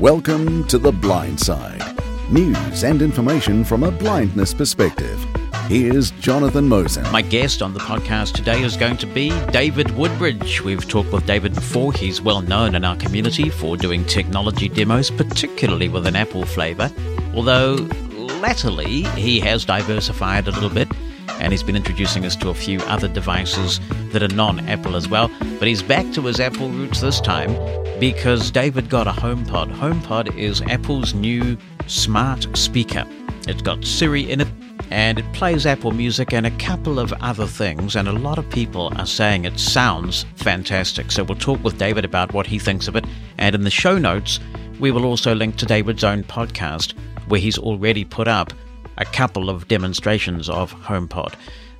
Welcome to The Blind Side news and information from a blindness perspective. Here's Jonathan Mosen. My guest on the podcast today is going to be David Woodbridge. We've talked with David before. He's well known in our community for doing technology demos, particularly with an Apple flavor. Although latterly he has diversified a little bit and he's been introducing us to a few other devices that are non Apple as well. But he's back to his Apple roots this time because David got a HomePod. HomePod is Apple's new smart speaker. It's got Siri in it and it plays Apple Music and a couple of other things, and a lot of people are saying it sounds fantastic. So we'll talk with David about what he thinks of it, and in the show notes, we will also link to David's own podcast where he's already put up a couple of demonstrations of HomePod.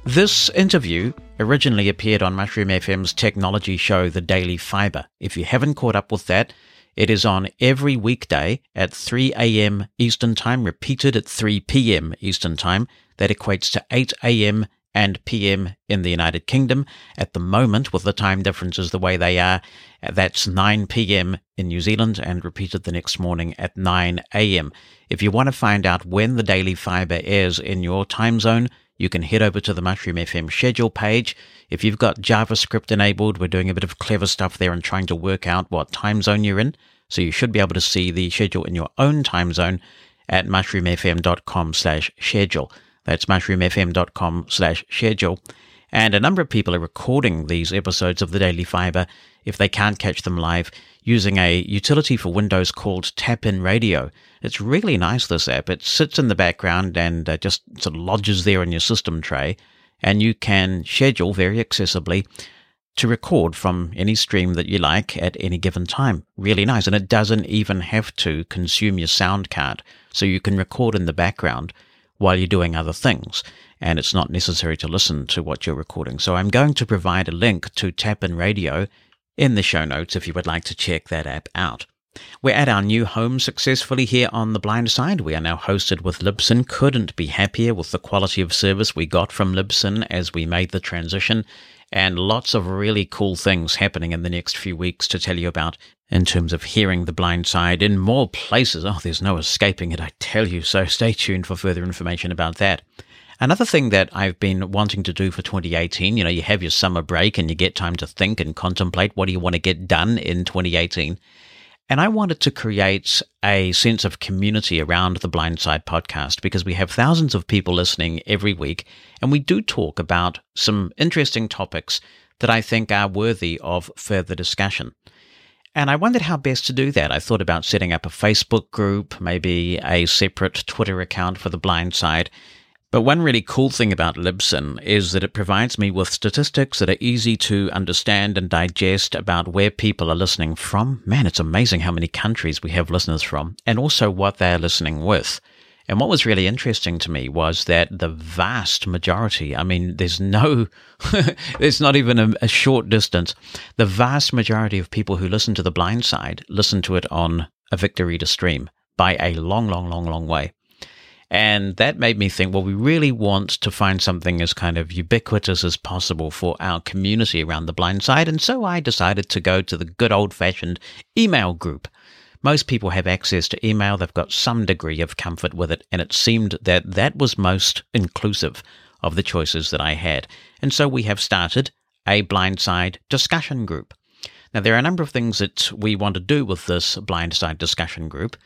This interview originally appeared on Mushroom FM's technology show, The Daily Fibre. If you haven't caught up with that, it is on every weekday at 3 a.m. Eastern Time, repeated at 3 p.m. Eastern Time. That equates to 8 a.m. and p.m. in the United Kingdom. At the moment, with the time differences the way they are, that's 9 p.m. in New Zealand and repeated the next morning at 9 a.m. If you want to find out when the Daily Fibre airs in your time zone, you can head over to the Mushroom FM schedule page. If you've got JavaScript enabled, we're doing a bit of clever stuff there and trying to work out what time zone you're in. So you should be able to see the schedule in your own time zone at mushroomfm.com slash schedule. That's mushroomfm.com slash schedule. And a number of people are recording these episodes of the Daily Fibre if they can't catch them live using a utility for Windows called TapinRadio. It's really nice, this app. It sits in the background and uh, just sort of lodges there in your system tray, and you can schedule very accessibly to record from any stream that you like at any given time. Really nice. And it doesn't even have to consume your sound card. So you can record in the background while you're doing other things. And it's not necessary to listen to what you're recording. So I'm going to provide a link to TapinRadio in the show notes if you would like to check that app out. We're at our new home successfully here on the blind side. We are now hosted with Libsyn. Couldn't be happier with the quality of service we got from Libsyn as we made the transition, and lots of really cool things happening in the next few weeks to tell you about in terms of hearing the blind side in more places. Oh, there's no escaping it, I tell you. So stay tuned for further information about that. Another thing that I've been wanting to do for 2018, you know, you have your summer break and you get time to think and contemplate what do you want to get done in 2018. And I wanted to create a sense of community around the Blindside podcast because we have thousands of people listening every week and we do talk about some interesting topics that I think are worthy of further discussion. And I wondered how best to do that. I thought about setting up a Facebook group, maybe a separate Twitter account for the blind side. But one really cool thing about Libsyn is that it provides me with statistics that are easy to understand and digest about where people are listening from. Man, it's amazing how many countries we have listeners from, and also what they're listening with. And what was really interesting to me was that the vast majority, I mean, there's no, there's not even a, a, short distance. The vast majority of people who listen to The Blind Side listen to it on a Victor Reader stream by a long, long, long, long way. And that made me think, well, we really want to find something as kind of ubiquitous as possible for our community around the blind side. And so I decided to go to the good old fashioned email group. Most people have access to email. They've got some degree of comfort with it. And it seemed that that was most inclusive of the choices that I had. And so we have started a blindside discussion group. Now, there are a number of things that we want to do with this blindside discussion group.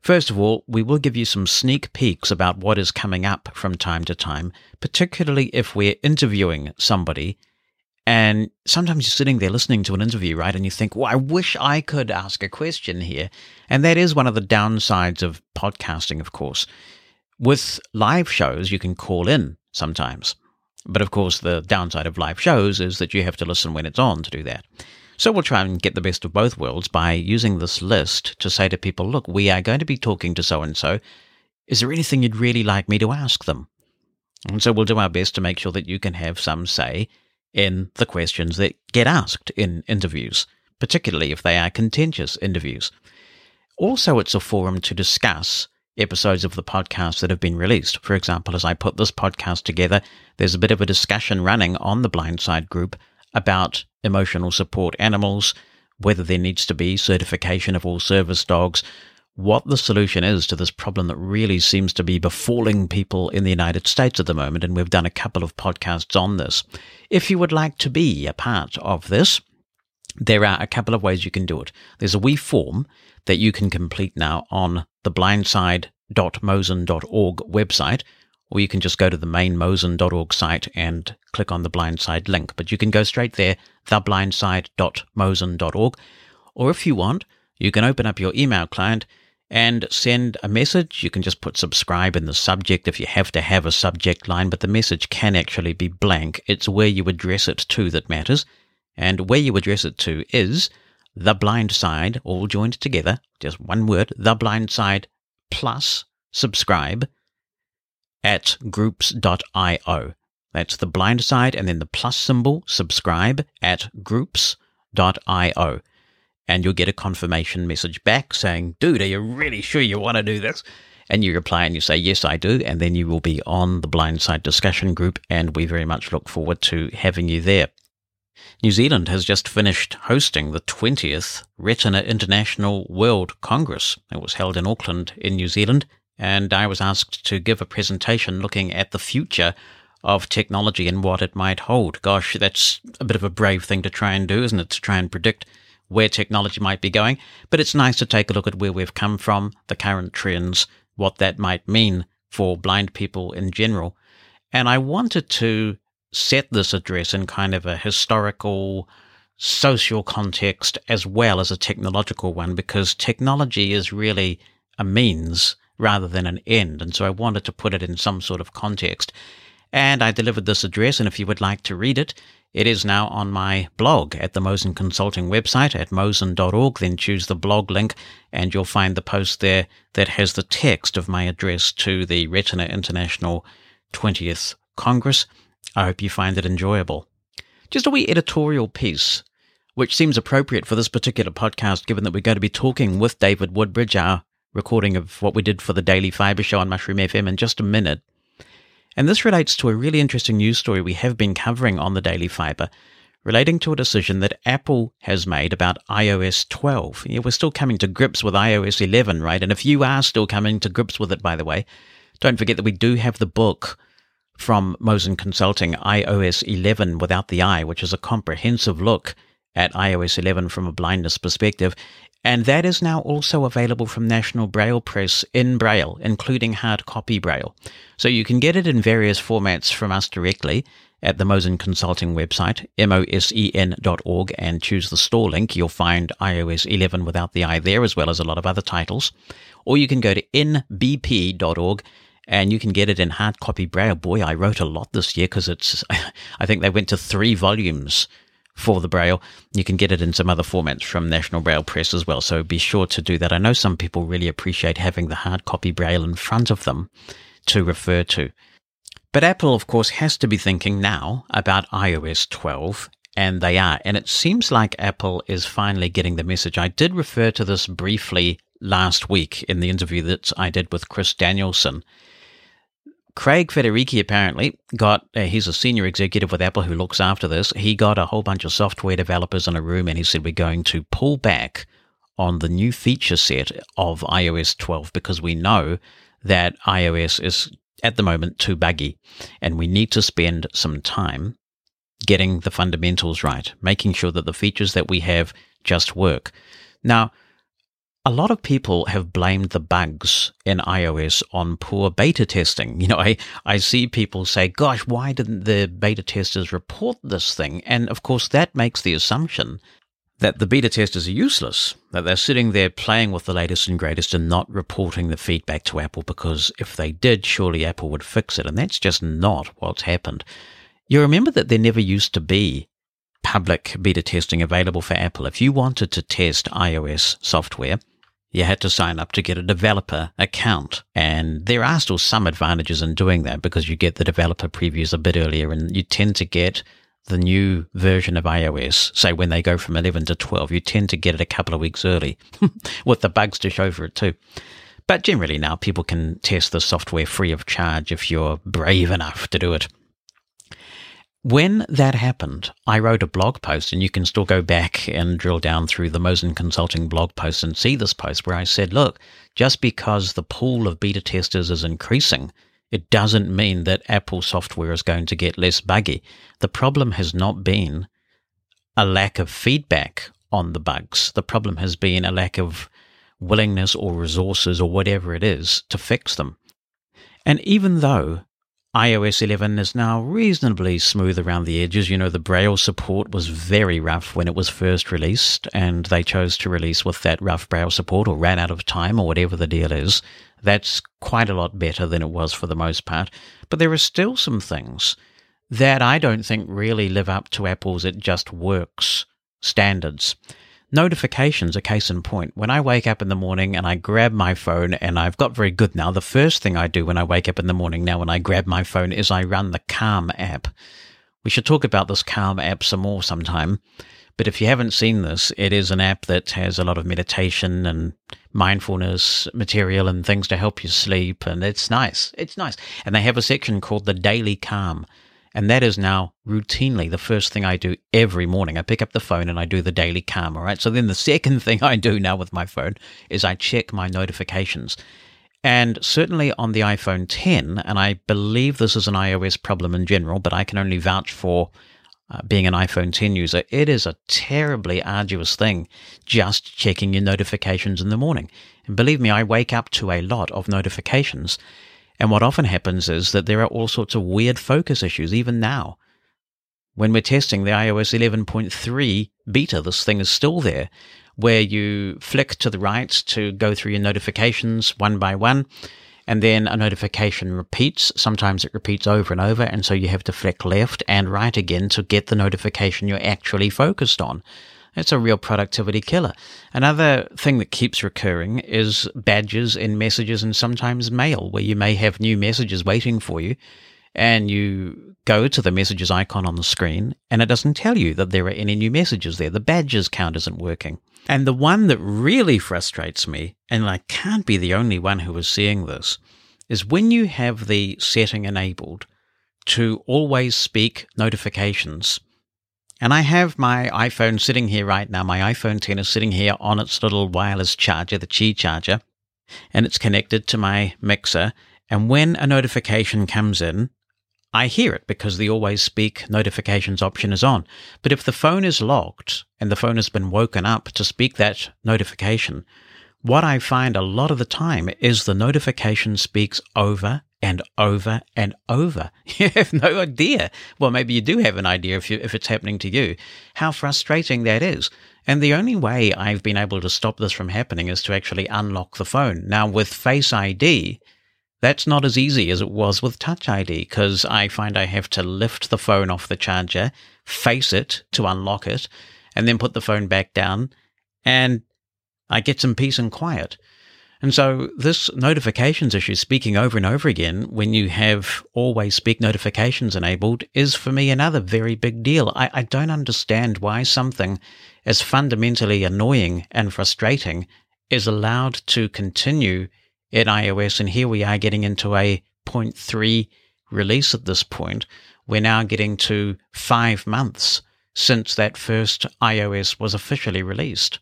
First of all, we will give you some sneak peeks about what is coming up from time to time, particularly if we're interviewing somebody. And sometimes you're sitting there listening to an interview, right? And you think, well, I wish I could ask a question here. And that is one of the downsides of podcasting, of course. With live shows, you can call in sometimes. But of course, the downside of live shows is that you have to listen when it's on to do that. So we'll try and get the best of both worlds by using this list to say to people, look, we are going to be talking to so and so. Is there anything you'd really like me to ask them? And so we'll do our best to make sure that you can have some say in the questions that get asked in interviews, particularly if they are contentious interviews. Also, it's a forum to discuss episodes of the podcast that have been released. For example, as I put this podcast together, there's a bit of a discussion running on the Blindside group about emotional support animals, whether there needs to be certification of all service dogs, what the solution is to this problem that really seems to be befalling people in the United States at the moment. And we've done a couple of podcasts on this. If you would like to be a part of this, there are a couple of ways you can do it. There's a wee form that you can complete now on the blindside.mosen.org website, or you can just go to the main mosen.org site and click on the blindside link. But you can go straight there, theblindside.mosen.org. Or if you want, you can open up your email client and send a message. You can just put subscribe in the subject if you have to have a subject line, but the message can actually be blank. It's where you address it to that matters. And where you address it to is the blind side, all joined together, just one word, the blind side plus subscribe at groups.io. That's the blind side and then the plus symbol, subscribe at groups.io and you'll get a confirmation message back saying, Dude, are you really sure you want to do this? And you reply and you say, Yes, I do. And then you will be on the Blindside discussion group, and we very much look forward to having you there. New Zealand has just finished hosting the 20th Retina International World Congress. It was held in Auckland, in New Zealand, and I was asked to give a presentation looking at the future of technology and what it might hold. Gosh, that's a bit of a brave thing to try and do, isn't it? To try and predict where technology might be going, but it's nice to take a look at where we've come from, the current trends, what that might mean for blind people in general. And I wanted to set this address in kind of a historical, social context as well as a technological one, because technology is really a means rather than an end. And so I wanted to put it in some sort of context. And I delivered this address, and if you would like to read it, it is now on my blog at the Mosen Consulting website at mosen.org. Then choose the blog link and you'll find the post there that has the text of my address to the Retina International 20th Congress. I hope you find it enjoyable. Just a wee editorial piece, which seems appropriate for this particular podcast, given that we're going to be talking with David Woodbridge, our recording of what we did for the Daily Fibre Show on Mushroom FM in just a minute. And this relates to a really interesting news story we have been covering on the Daily Fibre relating to a decision that Apple has made about iOS 12. Yeah, we're still coming to grips with iOS 11, right? And if you are still coming to grips with it, by the way, don't forget that we do have the book from Mosen Consulting, iOS 11 Without the I, which is a comprehensive look at iOS 11 from a blindness perspective. And that is now also available from National Braille Press in Braille, including hard copy Braille. So you can get it in various formats from us directly at the Mosen Consulting website, mosen.org, and choose the store link. You'll find iOS 11 without the I there, as well as a lot of other titles. Or you can go to nbp.org and you can get it in hard copy Braille. Boy, I wrote a lot this year because it's, I think they went to three volumes for the Braille. You can get it in some other formats from National Braille Press as well, so be sure to do that. I know some people really appreciate having the hard copy Braille in front of them to refer to. But Apple, of course, has to be thinking now about iOS 12, and they are. And it seems like Apple is finally getting the message. I did refer to this briefly last week in the interview that I did with Chris Danielsen. Craig Federighi apparently got, uh, he's a senior executive with Apple who looks after this. He got a whole bunch of software developers in a room and he said, We're going to pull back on the new feature set of iOS 12 because we know that iOS is at the moment too buggy and we need to spend some time getting the fundamentals right, making sure that the features that we have just work. Now, a lot of people have blamed the bugs in iOS on poor beta testing. You know, I, I see people say, gosh, why didn't the beta testers report this thing? And of course, that makes the assumption that the beta testers are useless, that they're sitting there playing with the latest and greatest and not reporting the feedback to Apple because if they did, surely Apple would fix it. And that's just not what's happened. You remember that there never used to be public beta testing available for Apple. If you wanted to test iOS software, you had to sign up to get a developer account. And there are still some advantages in doing that because you get the developer previews a bit earlier and you tend to get the new version of iOS, say when they go from 11 to 12, you tend to get it a couple of weeks early with the bugs to show for it too. But generally now people can test the software free of charge if you're brave enough to do it. When that happened, I wrote a blog post, and you can still go back and drill down through the Mosen Consulting blog post and see this post where I said, look, just because the pool of beta testers is increasing, it doesn't mean that Apple software is going to get less buggy. The problem has not been a lack of feedback on the bugs. The problem has been a lack of willingness or resources or whatever it is to fix them. And even though iOS 11 is now reasonably smooth around the edges. You know, the Braille support was very rough when it was first released, and they chose to release with that rough Braille support or ran out of time or whatever the deal is. That's quite a lot better than it was for the most part. But there are still some things that I don't think really live up to Apple's It Just Works standards. Notifications, a case in point. When I wake up in the morning and I grab my phone, and I've got very good now, the first thing I do when I wake up in the morning now when I grab my phone is I run the Calm app. We should talk about this Calm app some more sometime. But if you haven't seen this, it is an app that has a lot of meditation and mindfulness material and things to help you sleep. And it's nice. It's nice. And they have a section called the Daily Calm. And that is now routinely the first thing I do every morning. I pick up the phone and I do the daily calm. All right. So then the second thing I do now with my phone is I check my notifications. And certainly on the iPhone 10, and I believe this is an iOS problem in general, but I can only vouch for uh, being an iPhone 10 user, it is a terribly arduous thing just checking your notifications in the morning. And believe me, I wake up to a lot of notifications. And what often happens is that there are all sorts of weird focus issues, even now. When we're testing the iOS 11.3 beta, this thing is still there, where you flick to the right to go through your notifications one by one, and then a notification repeats. Sometimes it repeats over and over, and so you have to flick left and right again to get the notification you're actually focused on. It's a real productivity killer. Another thing that keeps recurring is badges in messages and sometimes mail, where you may have new messages waiting for you and you go to the messages icon on the screen and it doesn't tell you that there are any new messages there. The badges count isn't working. And the one that really frustrates me, and I can't be the only one who is seeing this, is when you have the setting enabled to always speak notifications and I have my iPhone sitting here right now. My iPhone 10 is sitting here on its little wireless charger, the Qi charger, and it's connected to my mixer. And when a notification comes in, I hear it because the always speak notifications option is on. But if the phone is locked and the phone has been woken up to speak that notification, what I find a lot of the time is the notification speaks over and over and over. You have no idea. Well, maybe you do have an idea if, you, if it's happening to you, how frustrating that is. And the only way I've been able to stop this from happening is to actually unlock the phone. Now, with Face ID, that's not as easy as it was with Touch ID because I find I have to lift the phone off the charger, face it to unlock it, and then put the phone back down, and I get some peace and quiet. And so this notifications issue, speaking over and over again, when you have always speak notifications enabled, is for me another very big deal. I, I don't understand why something as fundamentally annoying and frustrating is allowed to continue in iOS. And here we are getting into a 0.3 release at this point. We're now getting to five months since that first iOS was officially released.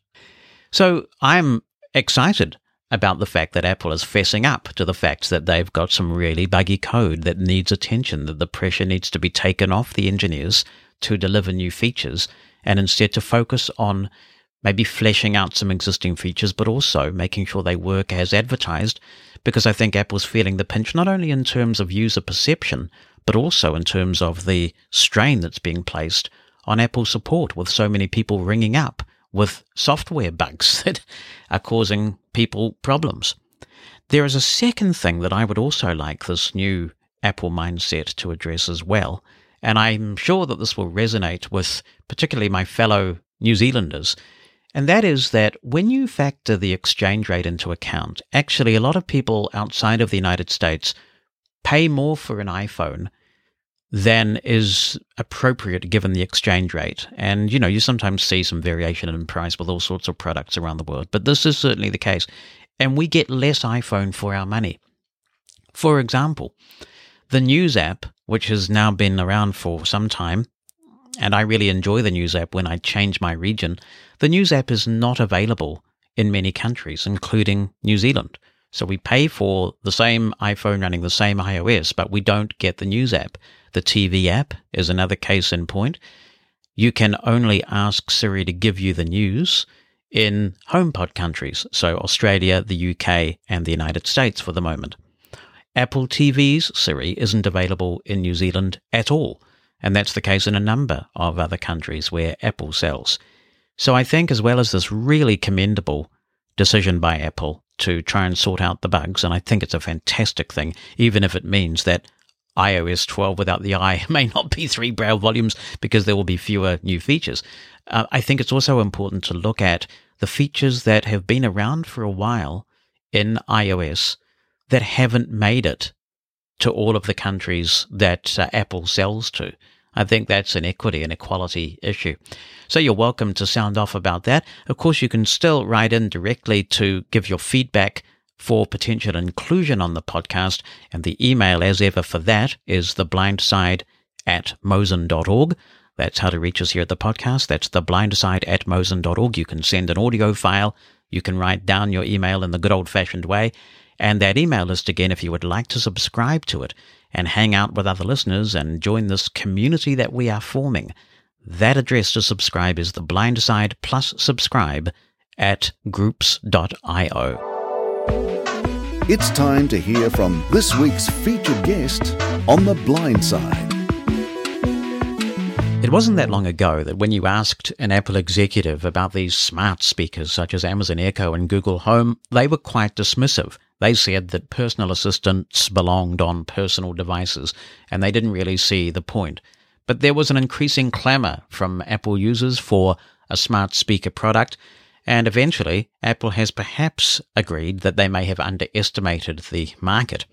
So I'm excited about the fact that Apple is fessing up to the fact that they've got some really buggy code that needs attention, that the pressure needs to be taken off the engineers to deliver new features, and instead to focus on maybe fleshing out some existing features, but also making sure they work as advertised. Because I think Apple's feeling the pinch not only in terms of user perception, but also in terms of the strain that's being placed on Apple support with so many people ringing up with software bugs that are causing people problems. There is a second thing that I would also like this new Apple mindset to address as well, and I'm sure that this will resonate with particularly my fellow New Zealanders. And that is that when you factor the exchange rate into account, actually, a lot of people outside of the United States pay more for an iPhone than is appropriate given the exchange rate. And, you know, you sometimes see some variation in price with all sorts of products around the world, but this is certainly the case. And we get less iPhone for our money. For example, the news app which has now been around for some time, and I really enjoy the News app when I change my region, the News app is not available in many countries, including New Zealand. So we pay for the same iPhone running the same iOS, but we don't get the News app. The TV app is another case in point. You can only ask Siri to give you the news in HomePod countries, so Australia, the UK, and the United States for the moment. Apple TV's Siri isn't available in New Zealand at all, and that's the case in a number of other countries where Apple sells. So I think, as well as this really commendable decision by Apple to try and sort out the bugs, and I think it's a fantastic thing, even if it means that iOS 12 without the i may not be three braille volumes because there will be fewer new features. Uh, I think it's also important to look at the features that have been around for a while in iOS that haven't made it to all of the countries that uh, Apple sells to. I think that's an equity and equality issue. So you're welcome to sound off about that. Of course, you can still write in directly to give your feedback for potential inclusion on the podcast. And the email, as ever, for that is theblindside at mosen.org. That's how to reach us here at the podcast. That's theblindside at mosen.org. You can send an audio file. You can write down your email in the good old fashioned way. And that email list again, if you would like to subscribe to it and hang out with other listeners and join this community that we are forming, that address to subscribe is the blindside plus subscribe at groups.io. It's time to hear from this week's featured guest on the blind side. It wasn't that long ago that when you asked an Apple executive about these smart speakers such as Amazon Echo and Google Home, they were quite dismissive. They said that personal assistants belonged on personal devices and they didn't really see the point. But there was an increasing clamor from Apple users for a smart speaker product, and eventually Apple has perhaps agreed that they may have underestimated the market.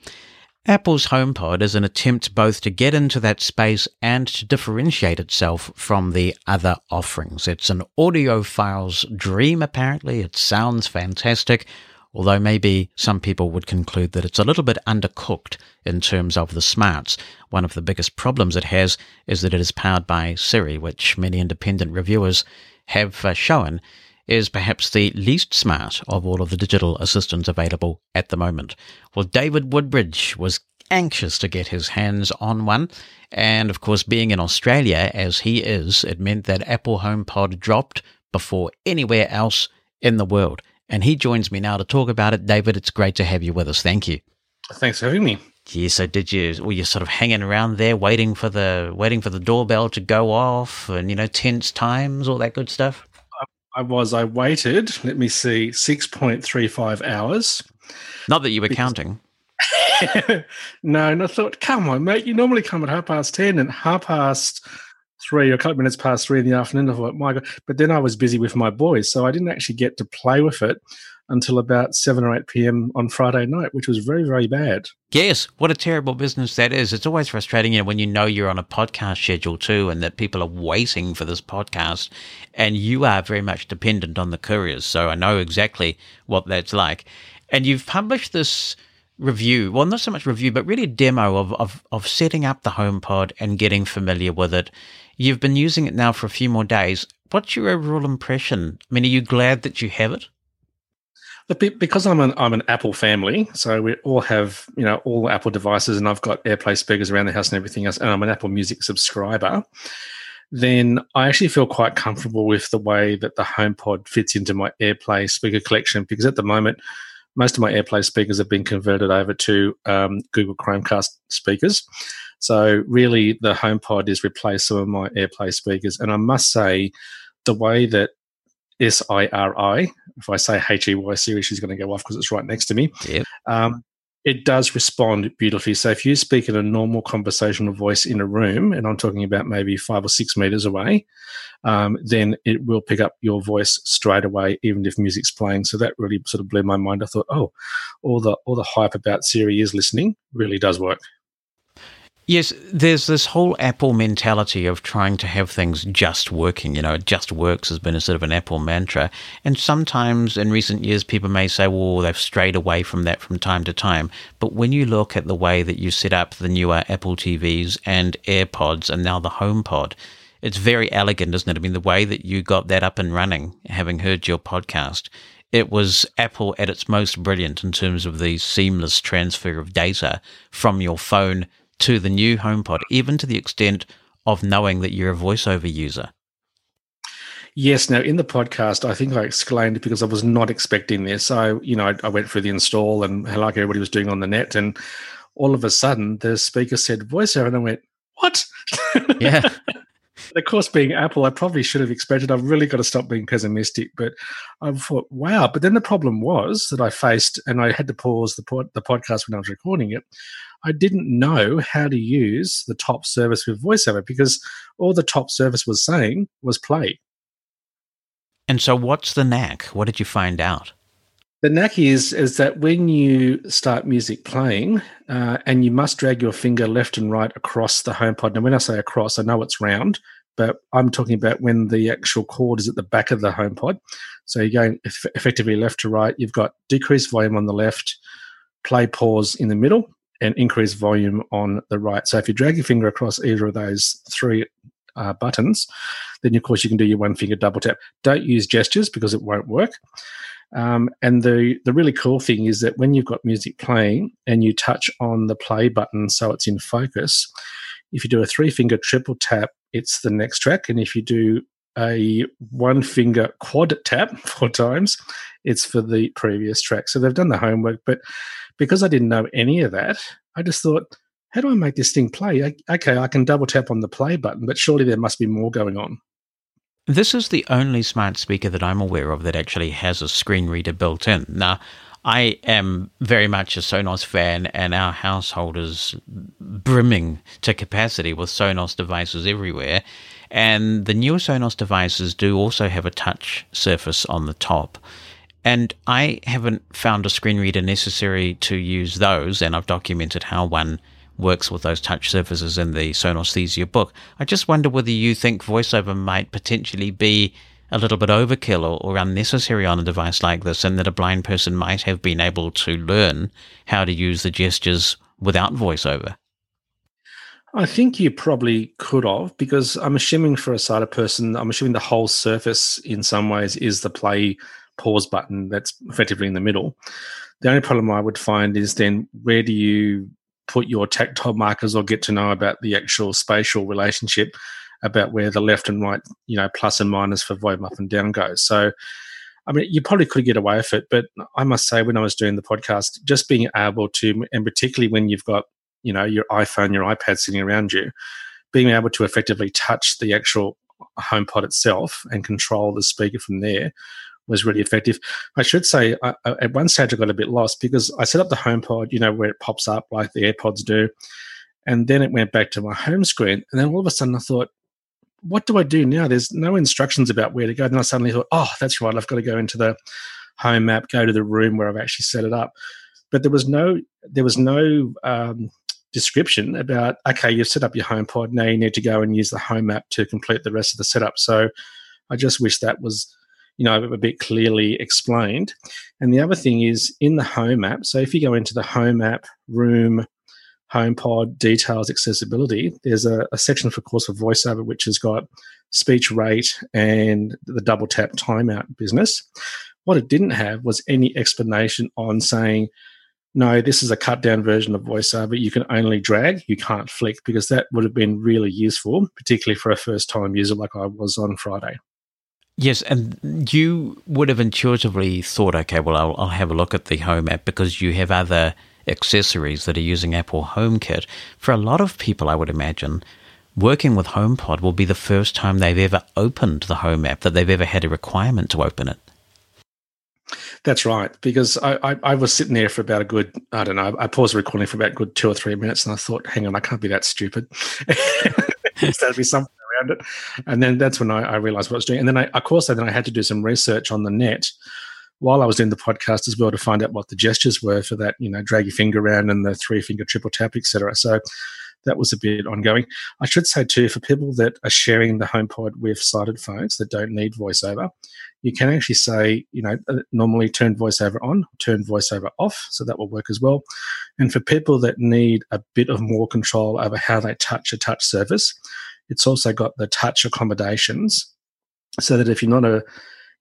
Apple's HomePod is an attempt both to get into that space and to differentiate itself from the other offerings. It's an audiophile's dream, apparently. It sounds fantastic, although maybe some people would conclude that it's a little bit undercooked in terms of the smarts. One of the biggest problems it has is that it is powered by Siri, which many independent reviewers have uh, shown is perhaps the least smart of all of the digital assistants available at the moment. Well, David Woodbridge was anxious to get his hands on one. And of course, being in Australia as he is, it meant that Apple HomePod dropped before anywhere else in the world. And he joins me now to talk about it. David, it's great to have you with us. Thank you. Thanks for having me. Yeah, so did you were you sort of hanging around there waiting for the waiting for the doorbell to go off and you know tense times all that good stuff? I was. I waited. Let me see, six point three five hours. Not that you were because, counting. no, and I thought, come on, mate. You normally come at half past ten, and half past three or a couple of minutes past three in the afternoon. I thought, my God. But then I was busy with my boys, so I didn't actually get to play with it until about 7 or 8 p.m. on Friday night, which was very, very bad. Yes, what a terrible business that is. It's always frustrating you know, when you know you're on a podcast schedule too and that people are waiting for this podcast and you are very much dependent on the couriers. So I know exactly what that's like. And you've published this review, well, not so much review, but really a demo of, of, of setting up the HomePod and getting familiar with it. You've been using it now for a few more days. What's your overall impression? I mean, are you glad that you have it? Because I'm an I'm an Apple family, so we all have you know all Apple devices, and I've got AirPlay speakers around the house and everything else, and I'm an Apple Music subscriber. Then I actually feel quite comfortable with the way that the HomePod fits into my AirPlay speaker collection because at the moment, most of my AirPlay speakers have been converted over to um, Google Chromecast speakers. So really, the HomePod has replaced some of my AirPlay speakers, and I must say, the way that S I R I. If I say H E Y Siri, she's going to go off because it's right next to me. Yep. Um, it does respond beautifully. So if you speak in a normal conversational voice in a room, and I'm talking about maybe five or six meters away, um, then it will pick up your voice straight away, even if music's playing. So that really sort of blew my mind. I thought, oh, all the all the hype about Siri is listening really does work. Yes, there's this whole Apple mentality of trying to have things just working. You know, it just works has been a sort of an Apple mantra. And sometimes in recent years, people may say, well, they've strayed away from that from time to time. But when you look at the way that you set up the newer Apple TVs and AirPods and now the HomePod, it's very elegant, isn't it? I mean, the way that you got that up and running, having heard your podcast, it was Apple at its most brilliant in terms of the seamless transfer of data from your phone to the new HomePod, even to the extent of knowing that you're a voiceover user. Yes. Now, in the podcast, I think I explained because I was not expecting this. I, you know, I, I went through the install and like everybody was doing on the net, and all of a sudden the speaker said voiceover, and I went, "What?" Yeah. of course, being Apple, I probably should have expected. I've really got to stop being pessimistic. But I thought, wow. But then the problem was that I faced, and I had to pause the pod, the podcast when I was recording it. I didn't know how to use the top surface with VoiceOver because all the top surface was saying was play. And so, what's the knack? What did you find out? The knack is is that when you start music playing, uh, and you must drag your finger left and right across the HomePod. Now, when I say across, I know it's round, but I'm talking about when the actual cord is at the back of the HomePod. So you're going effectively left to right. You've got decreased volume on the left, play pause in the middle, and increase volume on the right. So if you drag your finger across either of those three uh, buttons, then of course you can do your one finger double tap. Don't use gestures because it won't work. Um, and the the really cool thing is that when you've got music playing and you touch on the play button so it's in focus, if you do a three finger triple tap, it's the next track, and if you do a one finger quad tap four times, it's for the previous track. So they've done the homework, but because I didn't know any of that, I just thought, how do I make this thing play? Okay, I can double tap on the play button, but surely there must be more going on. This is the only smart speaker that I'm aware of that actually has a screen reader built in. Now, I am very much a Sonos fan, and our household is brimming to capacity with Sonos devices everywhere. And the newer Sonos devices do also have a touch surface on the top. And I haven't found a screen reader necessary to use those, and I've documented how one works with those touch surfaces in the Sonosthesia book. I just wonder whether you think voiceover might potentially be a little bit overkill or, or, unnecessary on a device like this, and that a blind person might have been able to learn how to use the gestures without voiceover. I think you probably could have, because I'm assuming for a sighted person, I'm assuming the whole surface in some ways is the play pause button that's effectively in the middle. The only problem I would find is then where do you put your tactile markers or get to know about the actual spatial relationship about where the left and right, you know, plus and minus for volume up and down goes. So, I mean, you probably could get away with it, but I must say, when I was doing the podcast, just being able to, and particularly when you've got, you know, your iPhone, your iPad sitting around you, being able to effectively touch the actual HomePod itself and control the speaker from there was really effective. I should say I, at one stage I got a bit lost because I set up the HomePod, you know, where it pops up like the AirPods do, and then it went back to my home screen, and then all of a sudden I thought, what do I do now? There's no instructions about where to go. And I suddenly thought, oh, that's right, I've got to go into the home app, go to the room where I've actually set it up. But there was no there was no um, description about okay, you've set up your HomePod. Now you need to go and use the home app to complete the rest of the setup. So I just wish that was you know, a bit clearly explained. And the other thing is in the home app. So if you go into the home app, room, HomePod, details, accessibility, there's a, a section, for course, for VoiceOver, which has got speech rate and the double tap timeout business. What it didn't have was any explanation on saying, no, this is a cut down version of VoiceOver. You can only drag, you can't flick, because that would have been really useful, particularly for a first time user like I was on Friday. Yes, and you would have intuitively thought, okay, well, I'll, I'll, have a look at the Home app because you have other accessories that are using Apple HomeKit. For a lot of people, I would imagine, working with HomePod will be the first time they've ever opened the Home app, that they've ever had a requirement to open it. That's right, because I, I, I, was sitting there for about a good, I don't know, I paused the recording for about good two or three minutes and I thought, hang on, I can't be that stupid. There's to be something around it. And then that's when I, I realized what I was doing. And then I, of course, then I had to do some research on the net while I was doing the podcast as well to find out what the gestures were for that, you know, drag your finger around and the three finger triple tap, etc. So that was a bit ongoing. I should say too, for people that are sharing the HomePod with sighted folks that don't need voiceover, you can actually say, you know, uh, normally turn voiceover on, turn voiceover off, so that will work as well. And for people that need a bit of more control over how they touch a touch surface, it's also got the touch accommodations, so that if you're not a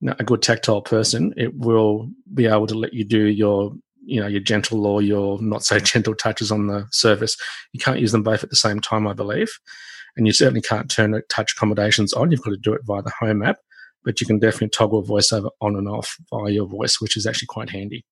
you know, a good tactile person, it will be able to let you do your you know your gentle or your not so gentle touches on the surface. You can't use them both at the same time, I believe, and you certainly can't turn the touch accommodations on. You've got to do it via the home app, but you can definitely toggle voiceover on and off via your voice, which is actually quite handy.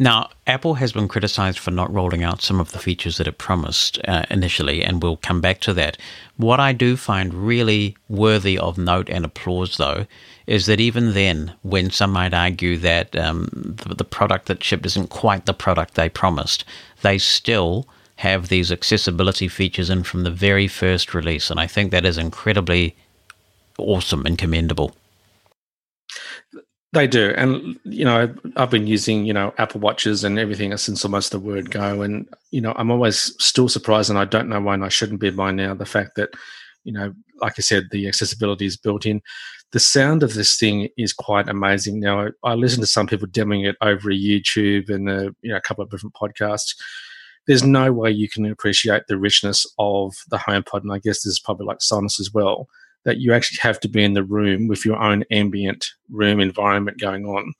Now, Apple has been criticized for not rolling out some of the features that it promised uh, initially, and we'll come back to that. What I do find really worthy of note and applause, though, is that even then, when some might argue that um, the, the product that shipped isn't quite the product they promised, they still have these accessibility features in from the very first release, and I think that is incredibly awesome and commendable. They do, and you know, I've been using you know Apple watches and everything since almost the word go, and you know, I'm always still surprised, and I don't know why I shouldn't be by now. The fact that you know, like I said, the accessibility is built in. The sound of this thing is quite amazing. Now, I, I listen to some people demoing it over YouTube and a, you know a couple of different podcasts. There's no way you can appreciate the richness of the HomePod, and I guess this is probably like Sonos as well that you actually have to be in the room with your own ambient room environment going on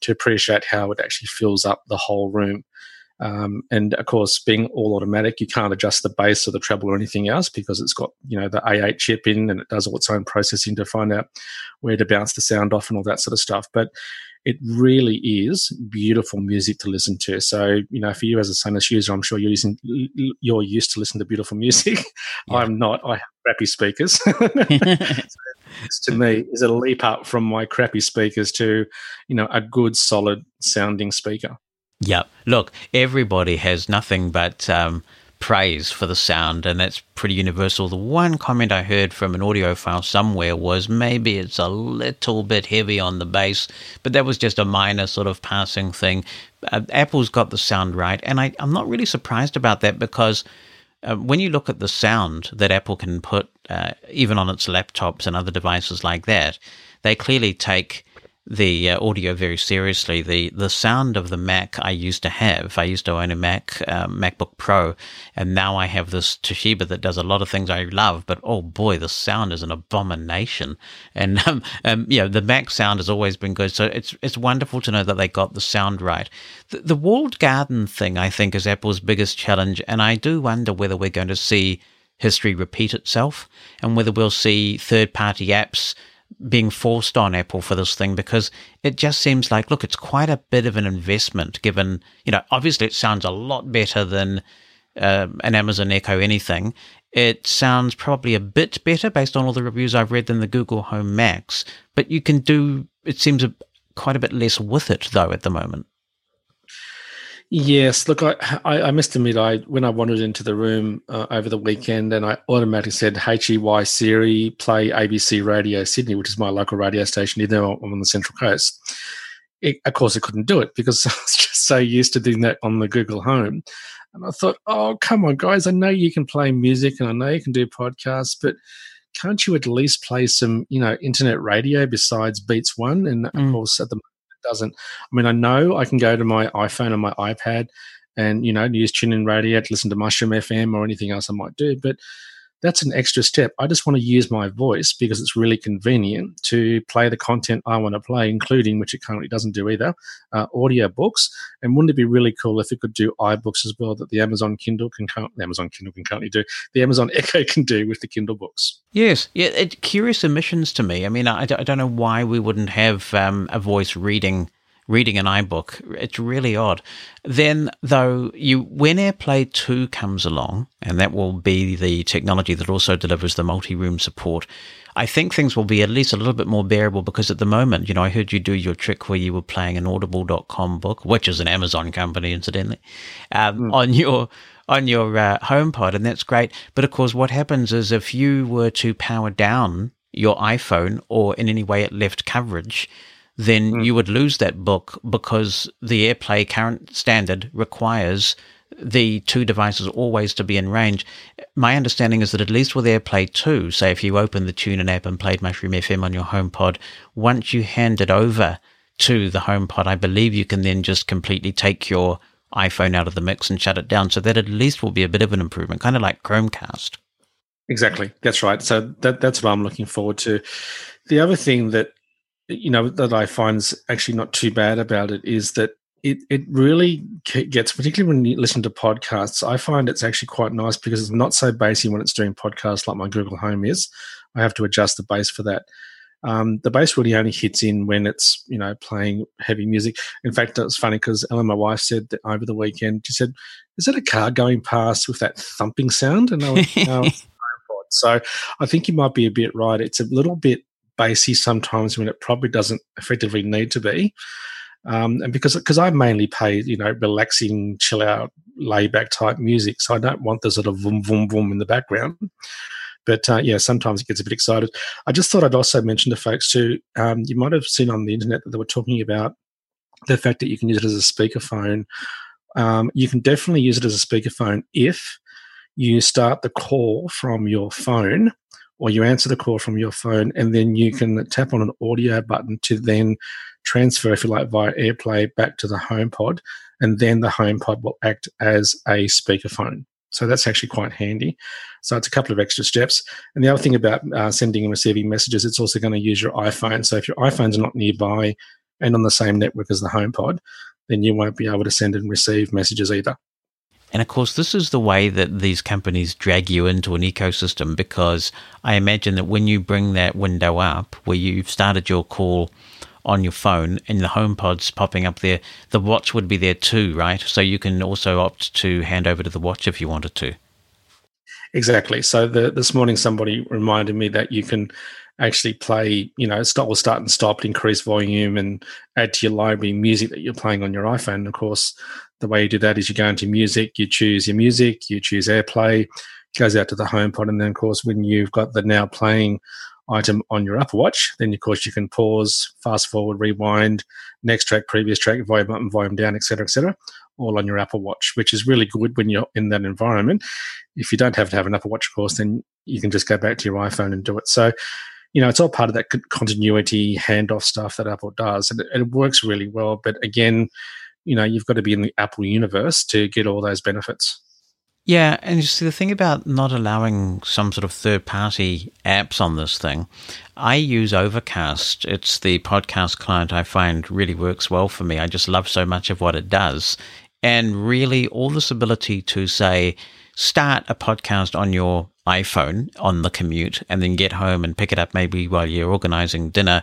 to appreciate how it actually fills up the whole room. Um, and of course, being all automatic, you can't adjust the bass or the treble or anything else because it's got you know the A8 chip in and it does all its own processing to find out where to bounce the sound off and all that sort of stuff. But it really is beautiful music to listen to. So, you know, for you as a Sonos user, I'm sure you're using you're used to listening to beautiful music. Yeah. I'm not. I have crappy speakers. so to me is a leap up from my crappy speakers to, you know, a good solid sounding speaker. Yeah. Look, everybody has nothing but um, praise for the sound, and that's pretty universal. The one comment I heard from an audiophile somewhere was maybe it's a little bit heavy on the bass, but that was just a minor sort of passing thing. Uh, Apple's got the sound right, and I, am not really surprised about that because uh, when you look at the sound that Apple can put uh, even on its laptops and other devices like that, they clearly take the uh, audio very seriously. The the sound of the Mac I used to have, I used to own a Mac uh, MacBook Pro, and now I have this Toshiba that does a lot of things I love. But oh boy, the sound is an abomination. And um, um, yeah, the Mac sound has always been good. So it's it's wonderful to know that they got the sound right. The, the walled garden thing, I think, is Apple's biggest challenge, and I do wonder whether we're going to see history repeat itself, and whether we'll see third party apps being forced on Apple for this thing because it just seems like, look, it's quite a bit of an investment given, you know, obviously it sounds a lot better than uh, an Amazon Echo anything. It sounds probably a bit better based on all the reviews I've read than the Google Home Max, but you can do, it seems a, quite a bit less with it though at the moment. Yes, look, I, I, I must admit, I when I wandered into the room uh, over the weekend, and I automatically said, "HEY Siri, play ABC Radio Sydney," which is my local radio station. Even though I'm on the Central Coast, it, of course, I couldn't do it because I was just so used to doing that on the Google Home. And I thought, "Oh, come on, guys! I know you can play music, and I know you can do podcasts, but." Can't you at least play some, you know, internet radio besides Beats One? And of mm. course, at the doesn't. I mean, I know I can go to my iPhone or my iPad and, you know, use TuneIn Radio to listen to Mushroom FM or anything else I might do. But that's an extra step. I just want to use my voice because it's really convenient to play the content I want to play, including, which it currently doesn't do either, uh, audio books. And wouldn't it be really cool if it could do iBooks as well that the Amazon Kindle can the Amazon Kindle can currently do, the Amazon Echo can do with the Kindle books? Yes, yeah, it, curious omissions to me. I mean, I, I don't know why we wouldn't have um, a voice reading reading an iBook. It's really odd. Then, though, you when AirPlay 2 comes along, and that will be the technology that also delivers the multi room support, I think things will be at least a little bit more bearable because at the moment, you know, I heard you do your trick where you were playing an audible.com book, which is an Amazon company, incidentally, um, mm. on your on your uh, HomePod, and that's great. But of course, what happens is if you were to power down your iPhone or in any way it left coverage, then mm. you would lose that book because the AirPlay current standard requires the two devices always to be in range. My understanding is that at least with AirPlay 2, say if you open the TuneIn app and played Mushroom FM on your HomePod, once you hand it over to the HomePod, I believe you can then just completely take your iPhone out of the mix and shut it down. So that at least will be a bit of an improvement, kind of like Chromecast. Exactly. That's right. So that, that's what I'm looking forward to. The other thing that you know that I find is actually not too bad about it is that it it really gets particularly when you listen to podcasts. I find it's actually quite nice because it's not so bassy when it's doing podcasts like my Google Home is. I have to adjust the bass for that. Um, the bass really only hits in when it's you know playing heavy music. In fact, it's funny because Ellen, my wife, said that over the weekend she said, "Is that a car going past with that thumping sound?" And I went, no. so I think you might be a bit right. It's a little bit bassy sometimes when it probably doesn't effectively need to be. Um, and because because I mainly play you know relaxing, chill out, layback type music, so I don't want the sort of boom boom boom in the background. But uh, yeah, sometimes it gets a bit excited. I just thought I'd also mention to folks too. Um, you might have seen on the internet that they were talking about the fact that you can use it as a speakerphone. Um, you can definitely use it as a speakerphone if you start the call from your phone or you answer the call from your phone and then you can tap on an audio button to then transfer, if you like, via AirPlay back to the HomePod, and then the HomePod will act as a speakerphone. So that's actually quite handy. So it's a couple of extra steps. And the other thing about uh, sending and receiving messages, it's also going to use your iPhone. So if your iPhone's not nearby and on the same network as the HomePod, then you won't be able to send and receive messages either. And of course, this is the way that these companies drag you into an ecosystem because I imagine that when you bring that window up where you've started your call on your phone and the HomePod's popping up there, the watch would be there too, right? So you can also opt to hand over to the watch if you wanted to. Exactly. So the, this morning, somebody reminded me that you can actually play, you know, start or start and stop, increase volume, and add to your library music that you're playing on your iPhone. Of course, the way you do that is you go into music, you choose your music, you choose AirPlay, goes out to the HomePod, and then of course when you've got the now playing item on your Apple Watch, then of course you can pause, fast forward, rewind, next track, previous track, volume up and volume down, etc., etc., all on your Apple Watch, which is really good when you're in that environment. If you don't have to have an Apple Watch, of course, then you can just go back to your iPhone and do it. So you know, it's all part of that continuity handoff stuff that Apple does, and it, it works really well. But again, you know, you've got to be in the Apple universe to get all those benefits. Yeah, and you see the thing about not allowing some sort of third party apps on this thing, I use Overcast. It's the podcast client I find really works well for me. I just love so much of what it does. And really, all this ability to say, start a podcast on your iPhone on the commute and then get home and pick it up maybe while you're organizing dinner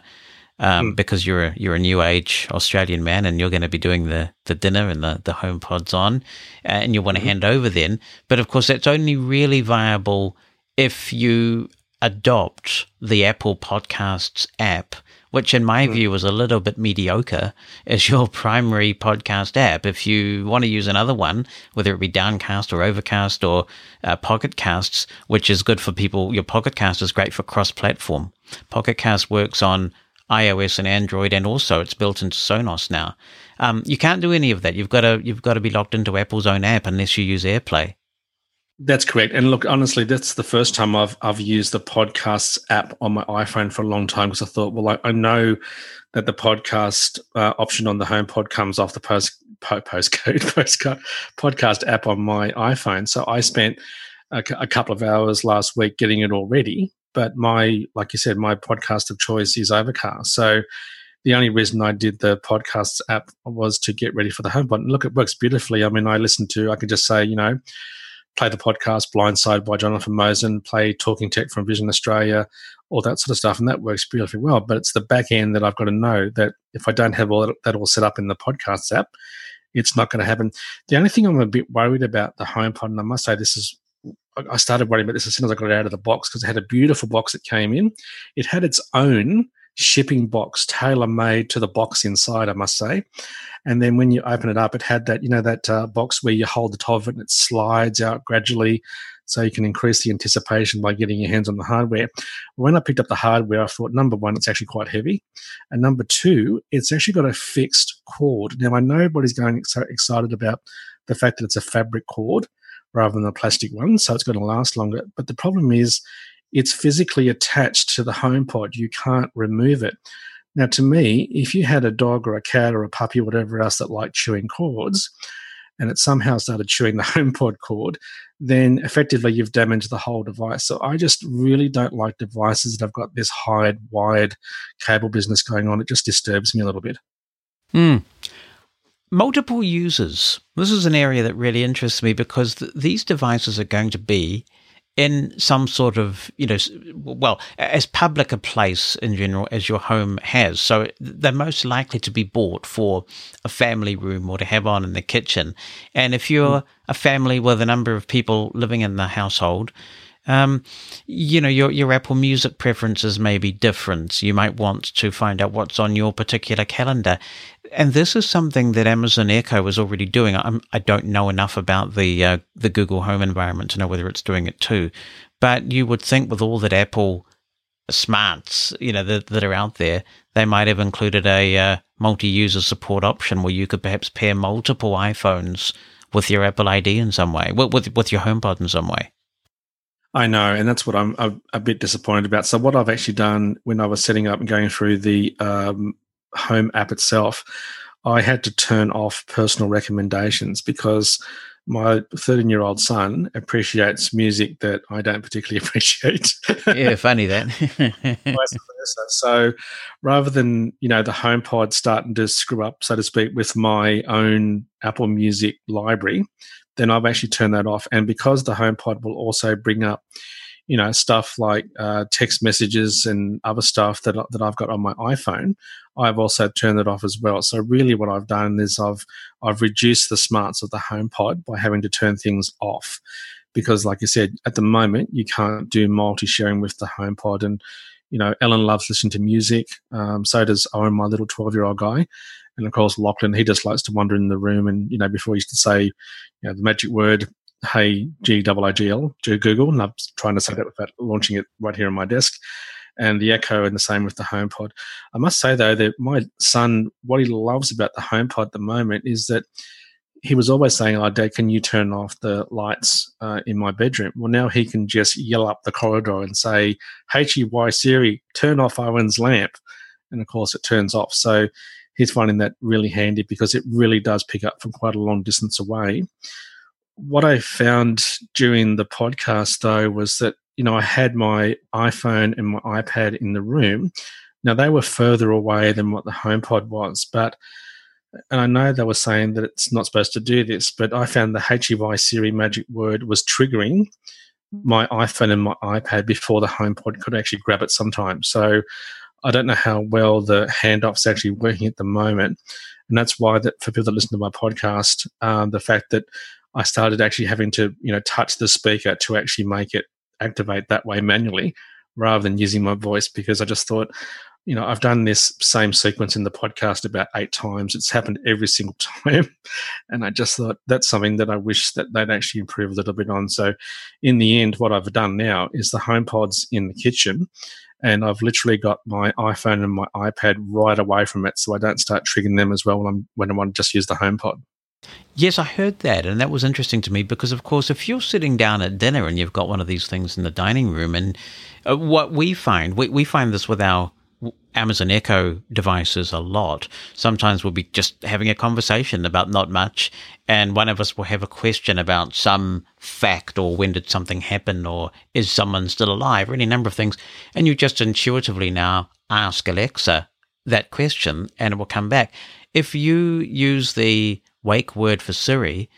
um, mm. because you're a, you're a new age Australian man and you're going to be doing the, the dinner and the, the HomePod's on and you want to mm. hand over then. But of course, that's only really viable if you adopt the Apple Podcasts app which in my mm. view was a little bit mediocre as your primary podcast app. If you want to use another one, whether it be Downcast or Overcast or uh, Pocket Casts, which is good for people, your Pocket Cast is great for cross platform. Pocket Cast works on iOS and Android, and also it's built into Sonos now. Um, you can't do any of that. You've got to you've got to be locked into Apple's own app unless you use AirPlay. That's correct. And look, honestly, that's the first time I've I've used the podcasts app on my iPhone for a long time because I thought, well, I, I know that the podcast uh, option on the HomePod comes off the post po- postcode postcard podcast app on my iPhone. So I spent a, a couple of hours last week getting it all ready. But my, like you said, my podcast of choice is Overcast. So the only reason I did the podcasts app was to get ready for the HomePod. And look, it works beautifully. I mean, I listen to, I can just say, you know, play the podcast Blind Side by Jonathan Mosen, play Talking Tech from Vision Australia, all that sort of stuff, and that works beautifully well. But it's the back end that I've got to know that if I don't have all that, that all set up in the podcasts app, it's not going to happen. The only thing I'm a bit worried about the HomePod, and I must say this is, I started worrying about this as soon as I got it out of the box because it had a beautiful box that came in. It had its own shipping box tailor made to the box inside, I must say. And then when you open it up, it had that, you know, that uh, box where you hold the top of it and it slides out gradually so you can increase the anticipation by getting your hands on the hardware. When I picked up the hardware, I thought number one, it's actually quite heavy, and number two, it's actually got a fixed cord. Now I know everybody's going so excited about the fact that it's a fabric cord rather than a plastic one, so it's going to last longer. But the problem is, it's physically attached to the HomePod. You can't remove it. Now, to me, if you had a dog or a cat or a puppy or whatever else that liked chewing cords, and it somehow started chewing the HomePod cord, then effectively you've damaged the whole device. So I just really don't like devices that have got this hide wired cable business going on. It just disturbs me a little bit. Hmm. Multiple users. This is an area that really interests me because th- these devices are going to be in some sort of, you know, well, as public a place in general as your home has. So they're most likely to be bought for a family room or to have on in the kitchen. And if you're hmm. a family with a number of people living in the household, um, you know, your, your Apple Music preferences may be different. You might want to find out what's on your particular calendar. And this is something that Amazon Echo is already doing. I'm, I do not know enough about the, uh, the Google Home environment to know whether it's doing it too. But you would think with all that Apple smarts, you know, that, that are out there, they might have included a uh, multi-user support option where you could perhaps pair multiple iPhones with your Apple ID in some way, with, with, with your HomePod in some way. I know, and that's what I'm a, a, bit disappointed about. So, what I've actually done when I was setting up and going through the um, home app itself, I had to turn off personal recommendations because my 13 year old son appreciates music that I don't particularly appreciate. yeah, funny that. so rather than, you know, the HomePod starting to screw up, so to speak, with my own Apple Music library, then I've actually turned that off. And because the HomePod will also bring up, you know, stuff like uh, text messages and other stuff that that I've got on my iPhone, I've also turned it off as well. So really, what I've done is I've I've reduced the smarts of the HomePod by having to turn things off, because like I said, at the moment you can't do multi-sharing with the HomePod, and you know, Ellen loves listening to music. Um, so does Owen, my little twelve-year-old guy. And of course, Lachlan, he just likes to wander in the room. And, you know, before he used to say, you know, the magic word, hey, G W I G L, Google. And I'm trying to say that without launching it right here on my desk. And the Echo and the same with the HomePod. I must say, though, that my son, what he loves about the HomePod at the moment is that he was always saying, "Oh, Dad, can you turn off the lights uh, in my bedroom?" Well, now he can just yell up the corridor and say, "Hey, Siri, turn off Owen's lamp," and of course, it turns off. So he's finding that really handy because it really does pick up from quite a long distance away. What I found during the podcast, though, was that you know I had my iPhone and my iPad in the room. Now they were further away than what the HomePod was, but and I know they were saying that it's not supposed to do this, but I found the HEY Siri magic word was triggering my iPhone and my iPad before the HomePod could actually grab it sometimes. So I don't know how well the handoff's actually working at the moment. And that's why that for people that listen to my podcast, um, the fact that I started actually having to, you know, touch the speaker to actually make it activate that way manually rather than using my voice because I just thought, you know, I've done this same sequence in the podcast about eight times. It's happened every single time. And I just thought that's something that I wish that they'd actually improve a little bit on. So in the end, what I've done now is the HomePod's in the kitchen and I've literally got my iPhone and my iPad right away from it, so I don't start triggering them as well when, I'm, when I want to just use the HomePod. Yes, I heard that, and that was interesting to me because, of course, if you're sitting down at dinner and you've got one of these things in the dining room, and uh, what we find, we, we find this with our Amazon Echo devices a lot. Sometimes we'll be just having a conversation about not much, and one of us will have a question about some fact or when did something happen or is someone still alive or any number of things. And you just intuitively now ask Alexa that question and it will come back. If you use the wake word for Siri,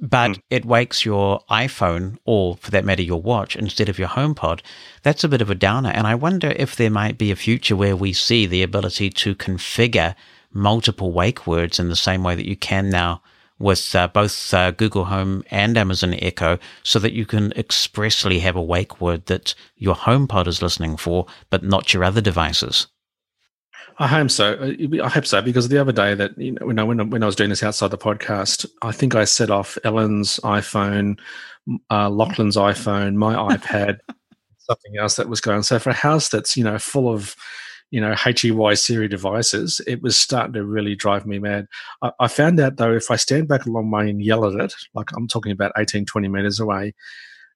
but mm. it wakes your iPhone or for that matter your watch instead of your HomePod, that's a bit of a downer. And I wonder if there might be a future where we see the ability to configure multiple wake words in the same way that you can now with uh, both uh, Google Home and Amazon Echo so that you can expressly have a wake word that your HomePod is listening for, but not your other devices. I hope so. I hope so because the other day that you know when I when, when I was doing this outside the podcast, I think I set off Ellen's iPhone, uh, Lachlan's iPhone, my iPad, something else that was going. So for a house that's you know full of you know HEY Siri devices, it was starting to really drive me mad. I, I found out though if I stand back a long way and yell at it, like I'm talking about 18, 20 meters away,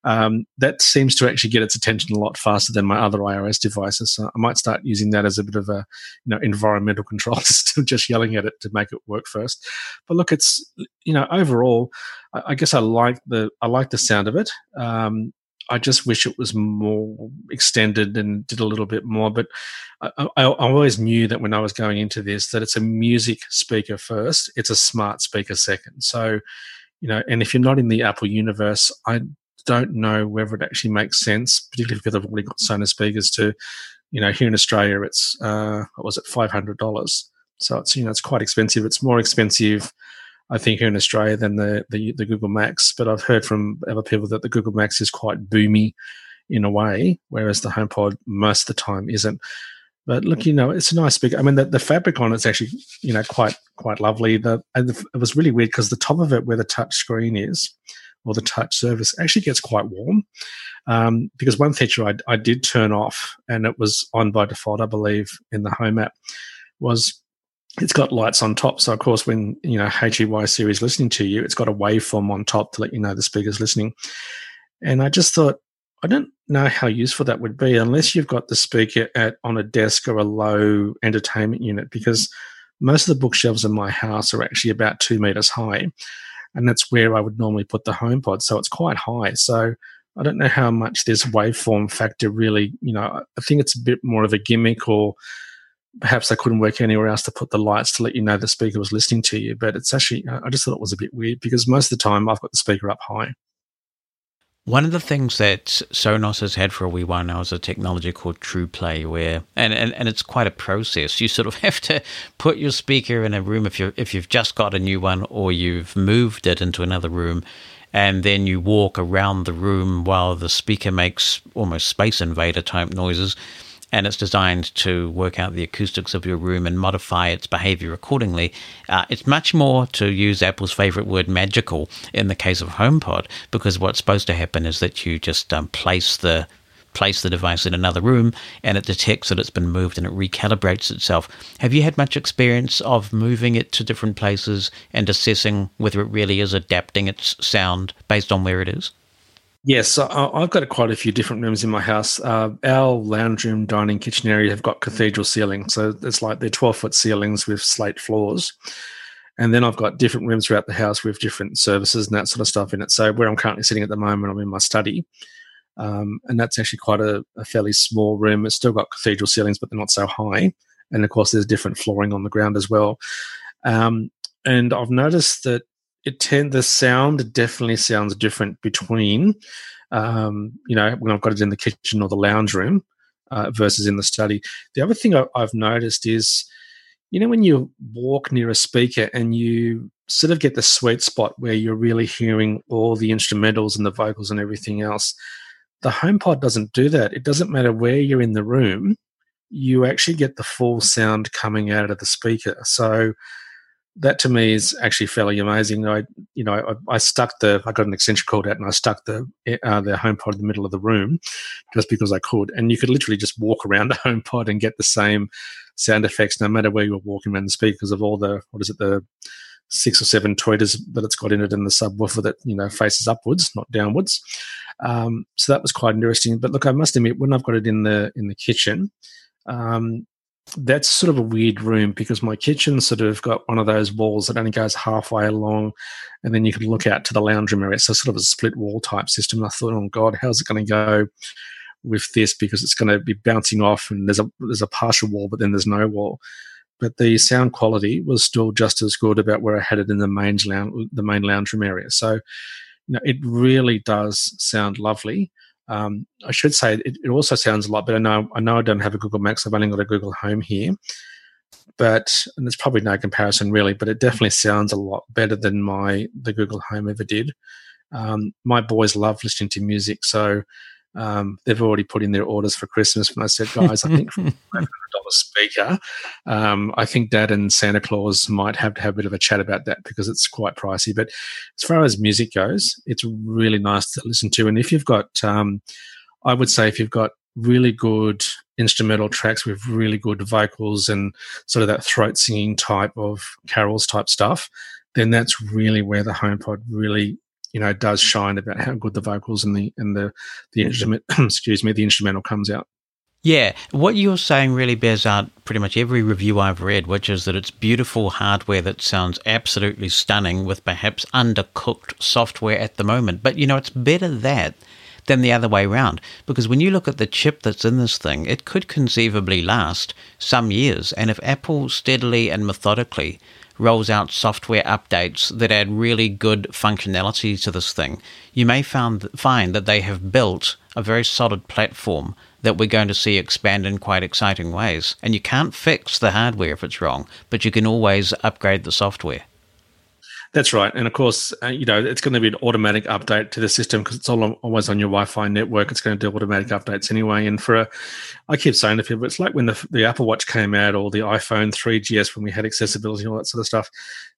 um, that seems to actually get its attention a lot faster than my other iOS devices. So I might start using that as a bit of a you know environmental control system, just yelling at it to make it work first. But look, it's you know overall, I, I guess I like the I like the sound of it. Um, I just wish it was more extended and did a little bit more. But I, I, I, always knew that when I was going into this, that it's a music speaker first, it's a smart speaker second. So, you know, and if you're not in the Apple universe, I don't know whether it actually makes sense, particularly because I've already got Sonos speakers to, you know, here in Australia, it's, uh, what was it, $500. So it's, you know, it's quite expensive. It's more expensive, I think, here in Australia than the, the, the Google Max. But I've heard from other people that the Google Max is quite boomy in a way, whereas the HomePod most of the time isn't. But look, you know, it's a nice speaker. I mean, the, the fabric on it's actually, you know, quite quite lovely. The, the it was really weird because the top of it, where the touch screen is, or the touch surface actually gets quite warm. Um, because one feature I, I did turn off, and it was on by default, I believe, in the Home app, was it's got lights on top. So of course, when you know HEY Siri's listening to you, it's got a waveform on top to let you know the speaker's listening. And I just thought, I don't know how useful that would be unless you've got the speaker at on a desk or a low entertainment unit, because most of the bookshelves in my house are actually about two meters high and that's where I would normally put the HomePod. So it's quite high. So I don't know how much this waveform factor really, you know, I think it's a bit more of a gimmick or perhaps I couldn't work anywhere else to put the lights to let you know the speaker was listening to you. But it's actually, I just thought it was a bit weird because most of the time I've got the speaker up high. One of the things that Sonos has had for a wee while now is a technology called TruePlay, where and, and, and it's quite a process. You sort of have to put your speaker in a room if you if you've just got a new one or you've moved it into another room, and then you walk around the room while the speaker makes almost space invader type noises and it's designed to work out the acoustics of your room and modify its behavior accordingly. Uh, it's much more, to use Apple's favorite word, magical in the case of HomePod, because what's supposed to happen is that you just um, place the place the device in another room and it detects that it's been moved and it recalibrates itself. Have you had much experience of moving it to different places and assessing whether it really is adapting its sound based on where it is? Yes, I've got quite a few different rooms in my house. Uh, our lounge room, dining, kitchen area have got cathedral ceilings, so it's like they're twelve foot ceilings with slate floors. And then I've got different rooms throughout the house with different services and that sort of stuff in it. So where I'm currently sitting at the moment, I'm in my study, um, and that's actually quite a, a, fairly small room. It's still got cathedral ceilings, but they're not so high. And of course, there's different flooring on the ground as well. Um, and I've noticed that it tend the sound definitely sounds different between um, you know when I've got it in the kitchen or the lounge room uh, versus in the study. The other thing I, I've noticed is you know when you walk near a speaker and you sort of get the sweet spot where you're really hearing all the instrumentals and the vocals and everything else. The HomePod doesn't do that. It doesn't matter where you're in the room, you actually get the full sound coming out of the speaker. So that to me is actually fairly amazing. I, you know, I, I, stuck the, I got an extension cord out and I stuck the uh, the HomePod in the middle of the room, just because I could. And you could literally just walk around the HomePod and get the same sound effects, no matter where you were walking around the speakers of all the, what is it, the six or seven tweeters that it's got in it, and the subwoofer that you know faces upwards, not downwards. Um, so that was quite interesting. But look, I must admit, when I've got it in the in the kitchen, um, that's sort of a weird room because my kitchen sort of got one of those walls that only goes halfway along, and then you can look out to the lounge room area. So sort of a split wall type system. And I thought, oh God, how's it going to go with this? Because it's going to be bouncing off, and there's a there's a partial wall, but then there's no wall. But the sound quality was still just as good about where I had it in the main lounge, the main lounge room area. So, you know, it really does sound lovely. Um, I should say it, it, also sounds a lot better. I know I know I don't have a Google Max. I've only got a Google Home here, but and there's probably no comparison really. But it definitely sounds a lot better than my the Google Home ever did. Um, my boys love listening to music, so Um, they've already put in their orders for Christmas. When I said, guys, I think for $500 speaker, um, I think Dad and Santa Claus might have to have a bit of a chat about that because it's quite pricey. But as far as music goes, it's really nice to listen to. And if you've got, um, I would say, if you've got really good instrumental tracks with really good vocals and sort of that throat singing type of carols type stuff, then that's really where the HomePod really you know does shine about how good the vocals and the and the the instrument excuse me the instrumental comes out. Yeah, what you're saying really bears out pretty much every review I've read, which is that it's beautiful hardware that sounds absolutely stunning with perhaps undercooked software at the moment. But you know, it's better that than the other way around. Because when you look at the chip that's in this thing, it could conceivably last some years. And if Apple steadily and methodically rolls out software updates that add really good functionality to this thing, you may found, find that they have built a very solid platform that we're going to see expand in quite exciting ways. And you can't fix the hardware if it's wrong, but you can always upgrade the software. That's right, and of course, uh, you know it's going to be an automatic update to the system because it's all always on your Wi-Fi network. It's going to do automatic updates anyway. And for a, I keep saying to people, it's like when the the Apple Watch came out or the iPhone 3GS when we had accessibility and all that sort of stuff.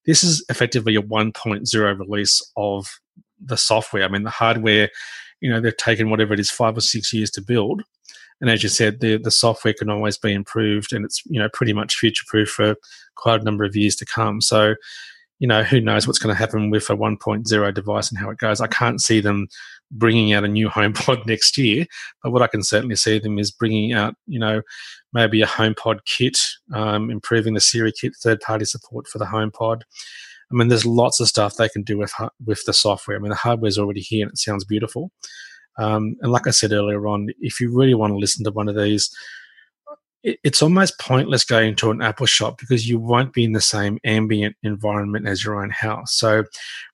This is effectively a 1.0 release of the software. I mean, the hardware, you know, they've taken whatever it is five or six years to build, and as you said, the the software can always be improved, and it's you know pretty much future proof for quite a number of years to come. So you know, who knows what's going to happen with a 1.0 device and how it goes. I can't see them bringing out a new HomePod next year, but what I can certainly see them is bringing out, you know, maybe a HomePod kit, um, improving the SiriKit, third-party support for the HomePod. I mean, there's lots of stuff they can do with with the software. I mean, the hardware's already here and it sounds beautiful. Um, and like I said earlier on, if you really want to listen to one of these, it's almost pointless going to an Apple shop because you won't be in the same ambient environment as your own house. So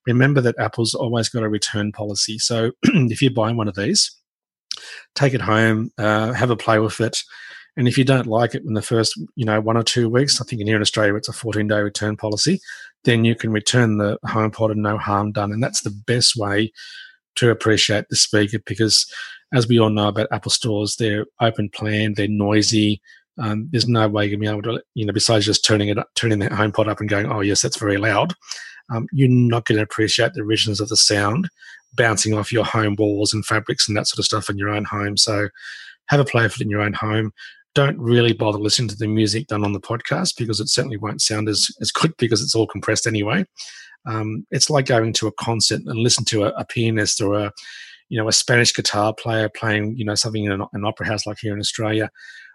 remember that Apple's always got a return policy. So if you're buying one of these, take it home, uh, have a play with it. And if you don't like it in the first, you know, one or two weeks, I think in here in Australia it's a 14 day return policy, then you can return the HomePod and no harm done. And that's the best way to appreciate the speaker because as we all know about Apple stores, they're open plan, they're noisy, um, there's no way you're going to be able to, you know, besides just turning it up, turning the HomePod up and going, oh yes, that's very loud. Um, you're not going to appreciate the richness of the sound bouncing off your home walls and fabrics and that sort of stuff in your own home. So have a play of it in your own home. Don't really bother listening to the music done on the podcast because it certainly won't sound as, as good because it's all compressed anyway. Um, it's like going to a concert and listen to a, a, pianist or a, you know, a Spanish guitar player playing, you know, something in an, an opera house like here in Australia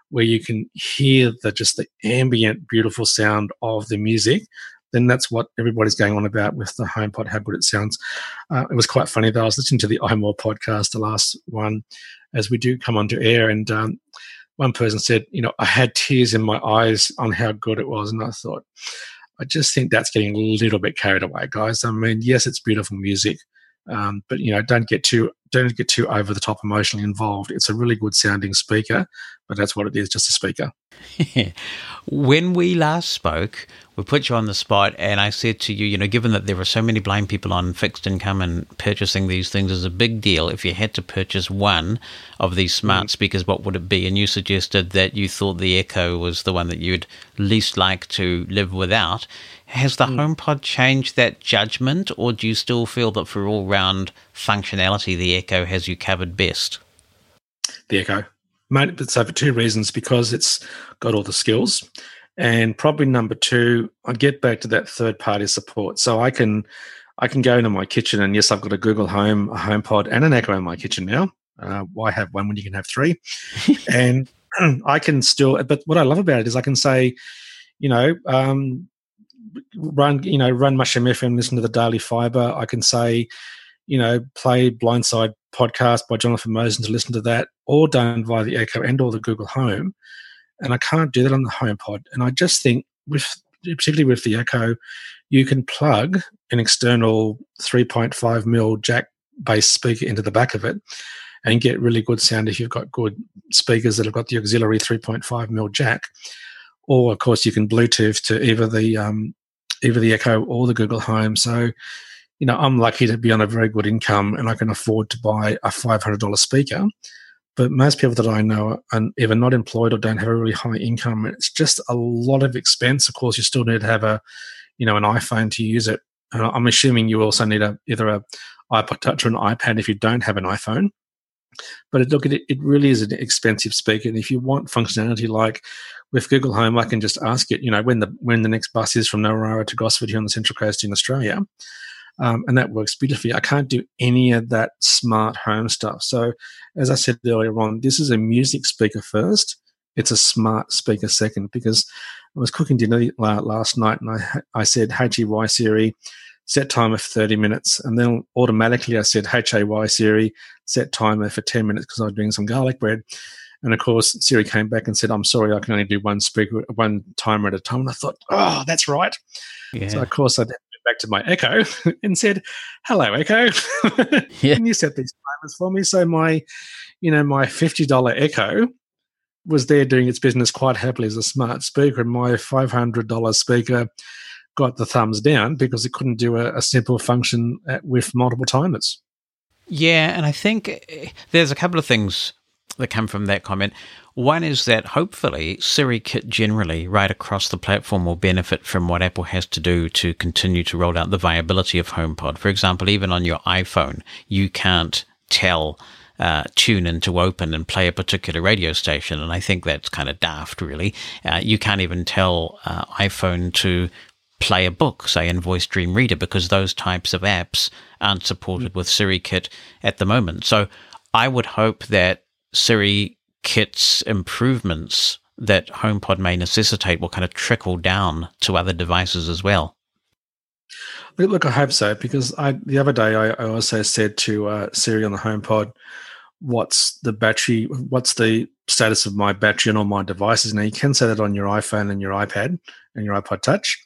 where you can hear the just the ambient, beautiful sound of the music, then that's what everybody's going on about with the HomePod, how good it sounds. Uh, it was quite funny though. I was listening to the iMore podcast, the last one, as we do come onto air, and um, one person said, you know, I had tears in my eyes on how good it was, and I thought, I just think that's getting a little bit carried away, guys. I mean, yes, it's beautiful music, um, but you know, don't get too don't get too over the top emotionally involved. It's a really good sounding speaker, but that's what it is, just a speaker. when we last spoke, we put you on the spot, and I said to you, you know, given that there are so many blind people on fixed income and purchasing these things is a big deal, if you had to purchase one of these smart mm-hmm. speakers, what would it be? And you suggested that you thought the Echo was the one that you'd least like to live without. Has the mm. HomePod changed that judgment, or do you still feel that for all round functionality, the Echo has you covered best? The Echo. So, for two reasons because it's got all the skills. And probably number two, I get back to that third party support. So I can I can go into my kitchen and yes, I've got a Google Home, a HomePod, and an Echo in my kitchen now. Uh, why have one when you can have three? and I can still, but what I love about it is I can say, you know, um, run you know run Mushroom FM, listen to the Daily Fibre. I can say, you know, play Blind Side podcast by Jonathan Mosen to listen to that, or done via the Echo and or the Google Home. And I can't do that on the HomePod. And I just think with particularly with the Echo, you can plug an external 3.5 mil jack based speaker into the back of it and get really good sound if you've got good speakers that have got the auxiliary 3.5 mil jack or of course you can Bluetooth to either the um, either the Echo or the Google Home. So you know, I'm lucky to be on a very good income and I can afford to buy a $500 speaker. But most people that I know are either not employed or don't have a really high income. It's just a lot of expense. Of course, you still need to have a, you know, an iPhone to use it. And I'm assuming you also need a either a iPod Touch or an iPad if you don't have an iPhone. But look, it, it really is an expensive speaker. And if you want functionality like with Google Home, I can just ask it, you know, when the when the next bus is from Narara to Gosford here on the Central Coast in Australia. Um, and that works beautifully. I can't do any of that smart home stuff. So, as I said earlier on, this is a music speaker first. It's a smart speaker second because I was cooking dinner last night and I, I said, Hey, Siri, set timer for 30 minutes. And then automatically I said, HEY Siri, set timer for 10 minutes because I was doing some garlic bread. And of course, Siri came back and said, I'm sorry, I can only do one speaker, one timer at a time. And I thought, oh, that's right. Yeah. So, of course, I went back to my Echo and said, hello, Echo. yeah. Can you set these timers for me? So, my, you know, my $50 Echo was there doing its business quite happily as a smart speaker. And my $500 speaker got the thumbs down because it couldn't do a, a simple function at, with multiple timers. Yeah, and I think eh, there's a couple of things that come from that comment. One is that hopefully SiriKit generally, right across the platform, will benefit from what Apple has to do to continue to roll out the viability of HomePod. For example, even on your iPhone, you can't tell uh, TuneIn to open and play a particular radio station. And I think that's kind of daft, really. Uh, you can't even tell uh, iPhone to play a book, say in Voice Dream Reader, because those types of apps aren't supported with SiriKit at the moment. So I would hope that Siri Kit's improvements that HomePod may necessitate will kind of trickle down to other devices as well. Look, I hope so because I the other day I, I also said to uh, Siri on the HomePod, "What's the battery? What's the status of my battery on all my devices?" Now you can say that on your iPhone and your iPad and your iPod Touch.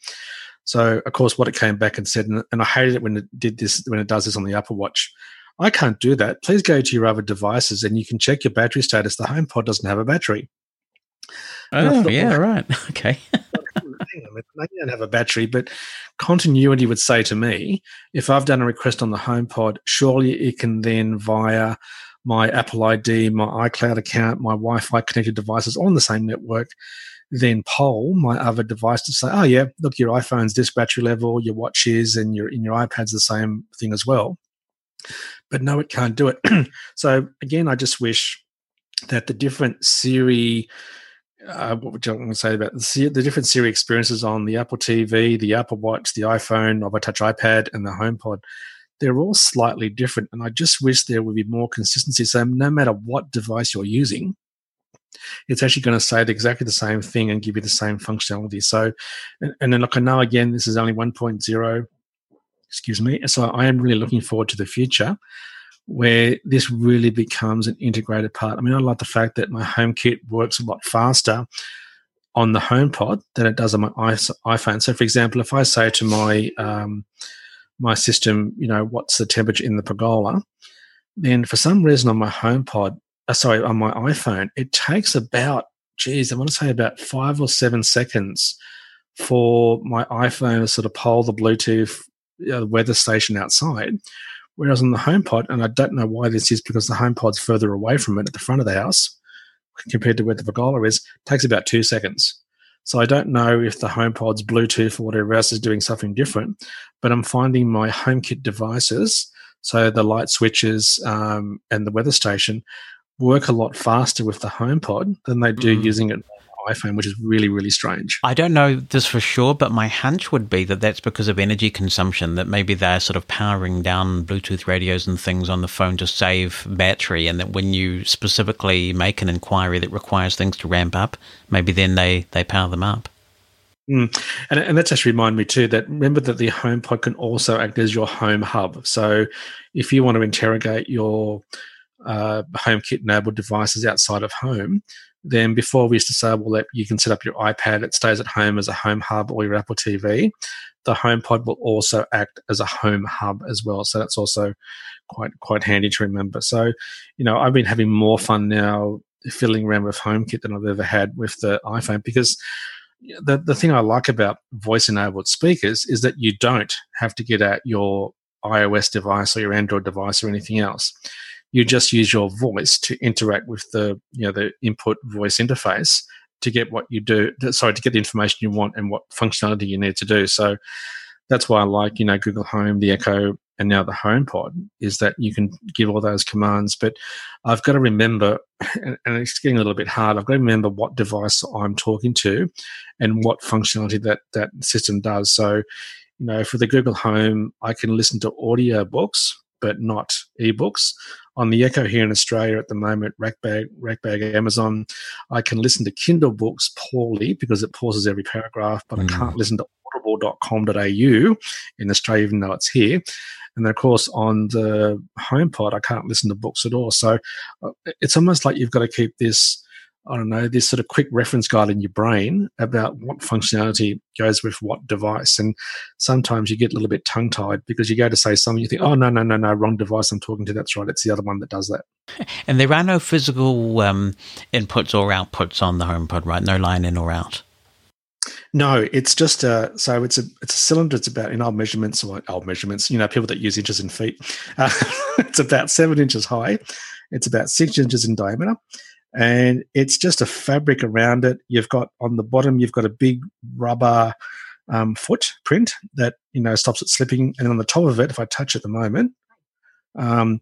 So, of course, what it came back and said, and, and I hated it when it did this, when it does this on the Apple Watch. I can't do that. Please go to your other devices and you can check your battery status. The HomePod doesn't have a battery. Oh, thought, yeah, well, right. Okay. they don't have a battery, but continuity would say to me, if I've done a request on the HomePod, surely it can then via my Apple ID, my iCloud account, my Wi-Fi connected devices on the same network, then poll my other device to say, oh yeah, look, your iPhone's this battery level, your watch is, and your in your iPad's the same thing as well. But no, it can't do it. so again, I just wish that the different Siri, uh, what would you want to say about the, the different Siri experiences on the Apple TV, the Apple Watch, the iPhone, iPod Touch iPad, and the HomePod, they're all slightly different. And I just wish there would be more consistency. So no matter what device you're using, it's actually going to say exactly the same thing and give you the same functionality. So, and, then like I know again, this is only 1.0, excuse me. So I am really looking forward to the future where this really becomes an integrated part. I mean, I like the fact that my HomeKit works a lot faster on the HomePod than it does on my iPhone. So, for example, if I say to my um, my system, you know, what's the temperature in the pergola, then for some reason on my HomePod, uh, sorry, on my iPhone, it takes about, geez, I want to say about five or seven seconds for my iPhone to sort of poll the Bluetooth uh, weather station outside. Whereas on the HomePod, and I don't know why this is because the HomePod's further away from it at the front of the house compared to where the Pergola is, takes about two seconds. So I don't know if the HomePod's Bluetooth or whatever else is doing something different, but I'm finding my HomeKit devices, so the light switches um, and the weather station, work a lot faster with the HomePod than they do mm. using it on iPhone, which is really, really strange. I don't know this for sure, but my hunch would be that that's because of energy consumption, that maybe they're sort of powering down Bluetooth radios and things on the phone to save battery, and that when you specifically make an inquiry that requires things to ramp up, maybe then they, they power them up. Mm. And, and that just remind me too that remember that the HomePod can also act as your home hub. So if you want to interrogate your uh, HomeKit enabled devices outside of home, then before we used to say, well, you can set up your iPad, it stays at home as a home hub or your Apple TV. The HomePod will also act as a home hub as well. So that's also quite quite handy to remember. So, you know, I've been having more fun now fiddling around with HomeKit than I've ever had with the iPhone because the, the thing I like about voice enabled speakers is that you don't have to get out your iOS device or your Android device or anything else. You just use your voice to interact with the you know the input voice interface to get what you do. Sorry, to get the information you want and what functionality you need to do. So that's why I like you know Google Home, the Echo, and now the HomePod is that you can give all those commands. But I've got to remember, and, it's getting a little bit hard. I've got to remember what device I'm talking to, and what functionality that that system does. So, you know, for the Google Home, I can listen to audio books, but not ebooks. On the Echo here in Australia at the moment, Rackbag, Rackbag, Amazon, I can listen to Kindle books poorly because it pauses every paragraph, but mm. I can't listen to audible.com.au in Australia, even though it's here. And then, of course, on the HomePod, I can't listen to books at all. So uh, it's almost like you've got to keep this, I don't know, this sort of quick reference guide in your brain about what functionality goes with what device. And sometimes you get a little bit tongue tied because you go to say something, you think, oh, no, no, no, no, wrong device I'm talking to. That's right. It's the other one that does that. And there are no physical um, inputs or outputs on the HomePod, right? No line in or out. No, it's just a so it's a it's a cylinder. It's about in old measurements or old measurements. You know, people that use inches and feet. Uh, it's about seven inches high. It's about six inches in diameter, and it's just a fabric around it. You've got on the bottom, you've got a big rubber um, footprint that you know stops it slipping, and on the top of it, if I touch at the moment, um,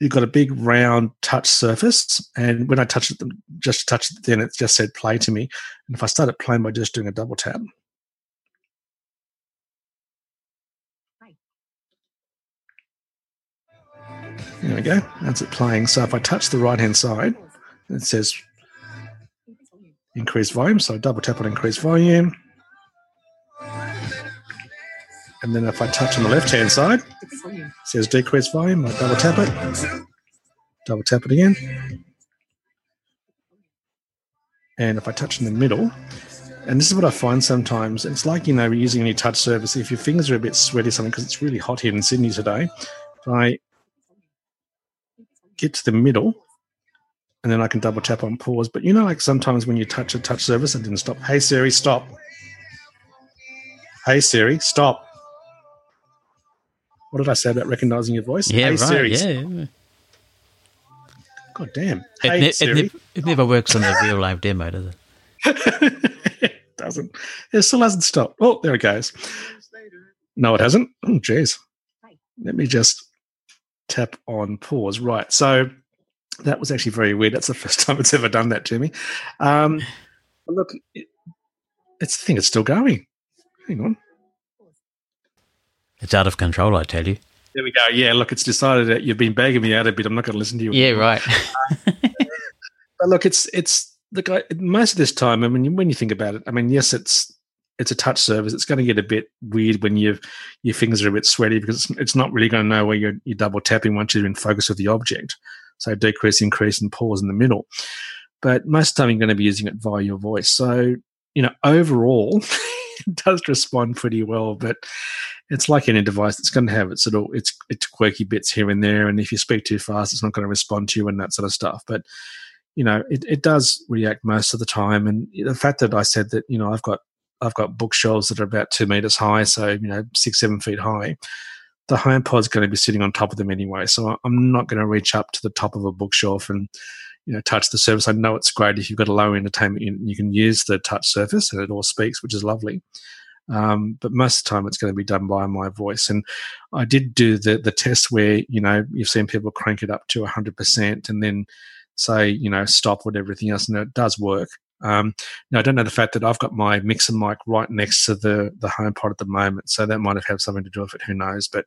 you've got a big round touch surface. And when I touch it, just touch it, then it just said play to me. And if I started playing by just doing a double tap, There we go. That's it playing. So if I touch the right hand side, it says increase volume. So I double tap on increase volume. And then if I touch on the left hand side, it says decrease volume. I double tap it. Double tap it again. And if I touch in the middle, and this is what I find sometimes, it's like, you know, using any touch surface, if your fingers are a bit sweaty something, because it's really hot here in Sydney today, if I get to the middle, and then I can double tap on pause. But you know, like sometimes when you touch a touch service, it didn't stop. Hey Siri, stop. Hey Siri, stop. What did I say about recognizing your voice? Yeah, hey, right. Siri. Yeah. God damn. It, hey, ne- Siri. it, ne- it never works on the real live demo, does it? it doesn't. It still hasn't stopped. Oh, there it goes. No, it hasn't. Oh, jeez. Let me just tap on pause. Right. So that was actually very weird. That's the first time it's ever done that to me. Um, look, it, it's the thing. It's still going. Hang on. It's out of control, I tell you. There we go. Yeah, look, it's decided that you've been begging me out a bit. I'm not going to listen to you. Yeah, right. but look, it's it's the guy. Most of this time, I mean, when you think about it, I mean, yes, it's it's a touch surface. It's going to get a bit weird when you your fingers are a bit sweaty because it's, it's not really going to know where you're, you're double tapping once you're in focus with the object. So decrease, increase, and pause in the middle. But most of the time, you're going to be using it via your voice. So you know, overall, it does respond pretty well. But it's like any device; it's going to have its little its its quirky bits here and there. And if you speak too fast, it's not going to respond to you and that sort of stuff. But you know, it, it does react most of the time. And the fact that I said that, you know, I've got I've got bookshelves that are about two meters high, so you know, six seven feet high. The HomePod's going to be sitting on top of them anyway, so I'm not going to reach up to the top of a bookshelf and you know touch the surface. I know it's great if you've got a low entertainment unit, you can use the touch surface and it all speaks, which is lovely. Um, but most of the time, it's going to be done by my voice. And I did do the the test where you know you've seen people crank it up to 100% and then say you know stop with everything else, and it does work. Um, now I don't know the fact that I've got my mixer mic right next to the the HomePod at the moment, so that might have had something to do with it. Who knows? But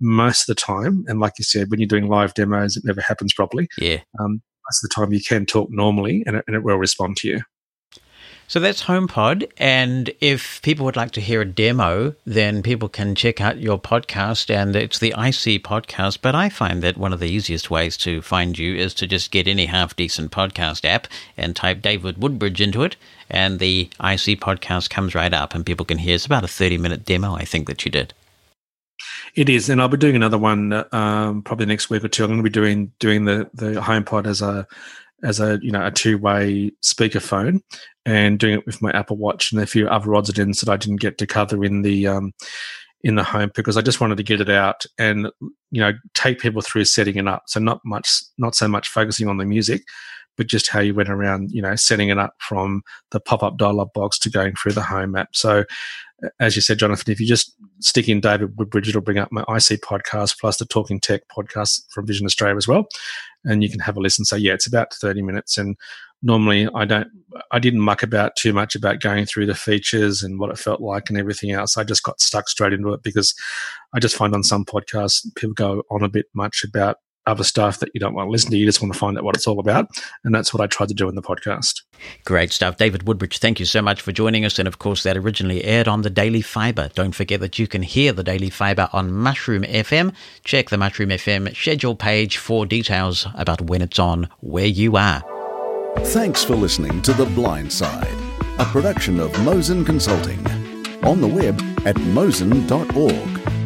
most of the time, and like you said, when you're doing live demos, it never happens properly. Yeah. Um, most of the time, you can talk normally, and it, and it will respond to you. So that's HomePod. And if people would like to hear a demo, then people can check out your podcast. And it's the iSee podcast. But I find that one of the easiest ways to find you is to just get any half decent podcast app and type David Woodbridge into it. And the iSee podcast comes right up, and people can hear. It's about a 30 minute demo, I think, that you did. It is, and I'll be doing another one um, probably next week or two. I'm going to be doing doing the the HomePod as a as a you know a two way speakerphone, and doing it with my Apple Watch and a few other odds and ends that I didn't get to cover in the um, in the home because I just wanted to get it out and you know take people through setting it up. So not much, not so much focusing on the music, but just how you went around, you know, setting it up from the pop-up dial-up box to going through the home app. So, as you said, Jonathan, if you just stick in David Woodbridge, it'll bring up my iSee podcast plus the Talking Tech podcast from Vision Australia as well, and you can have a listen. So yeah, it's about thirty minutes, and normally I don't, I didn't muck about too much about going through the features and what it felt like and everything else. I just got stuck straight into it because I just find on some podcasts people go on a bit much about other stuff that you don't want to listen to. You just want to find out what it's all about. And that's what I tried to do in the podcast. Great stuff. David Woodbridge, thank you so much for joining us. And of course, that originally aired on the Daily Fibre. Don't forget that you can hear the Daily Fibre on Mushroom FM. Check the Mushroom FM schedule page for details about when it's on where you are. Thanks for listening to The Blind Side, a production of Mosen Consulting. On the web at mosen.org.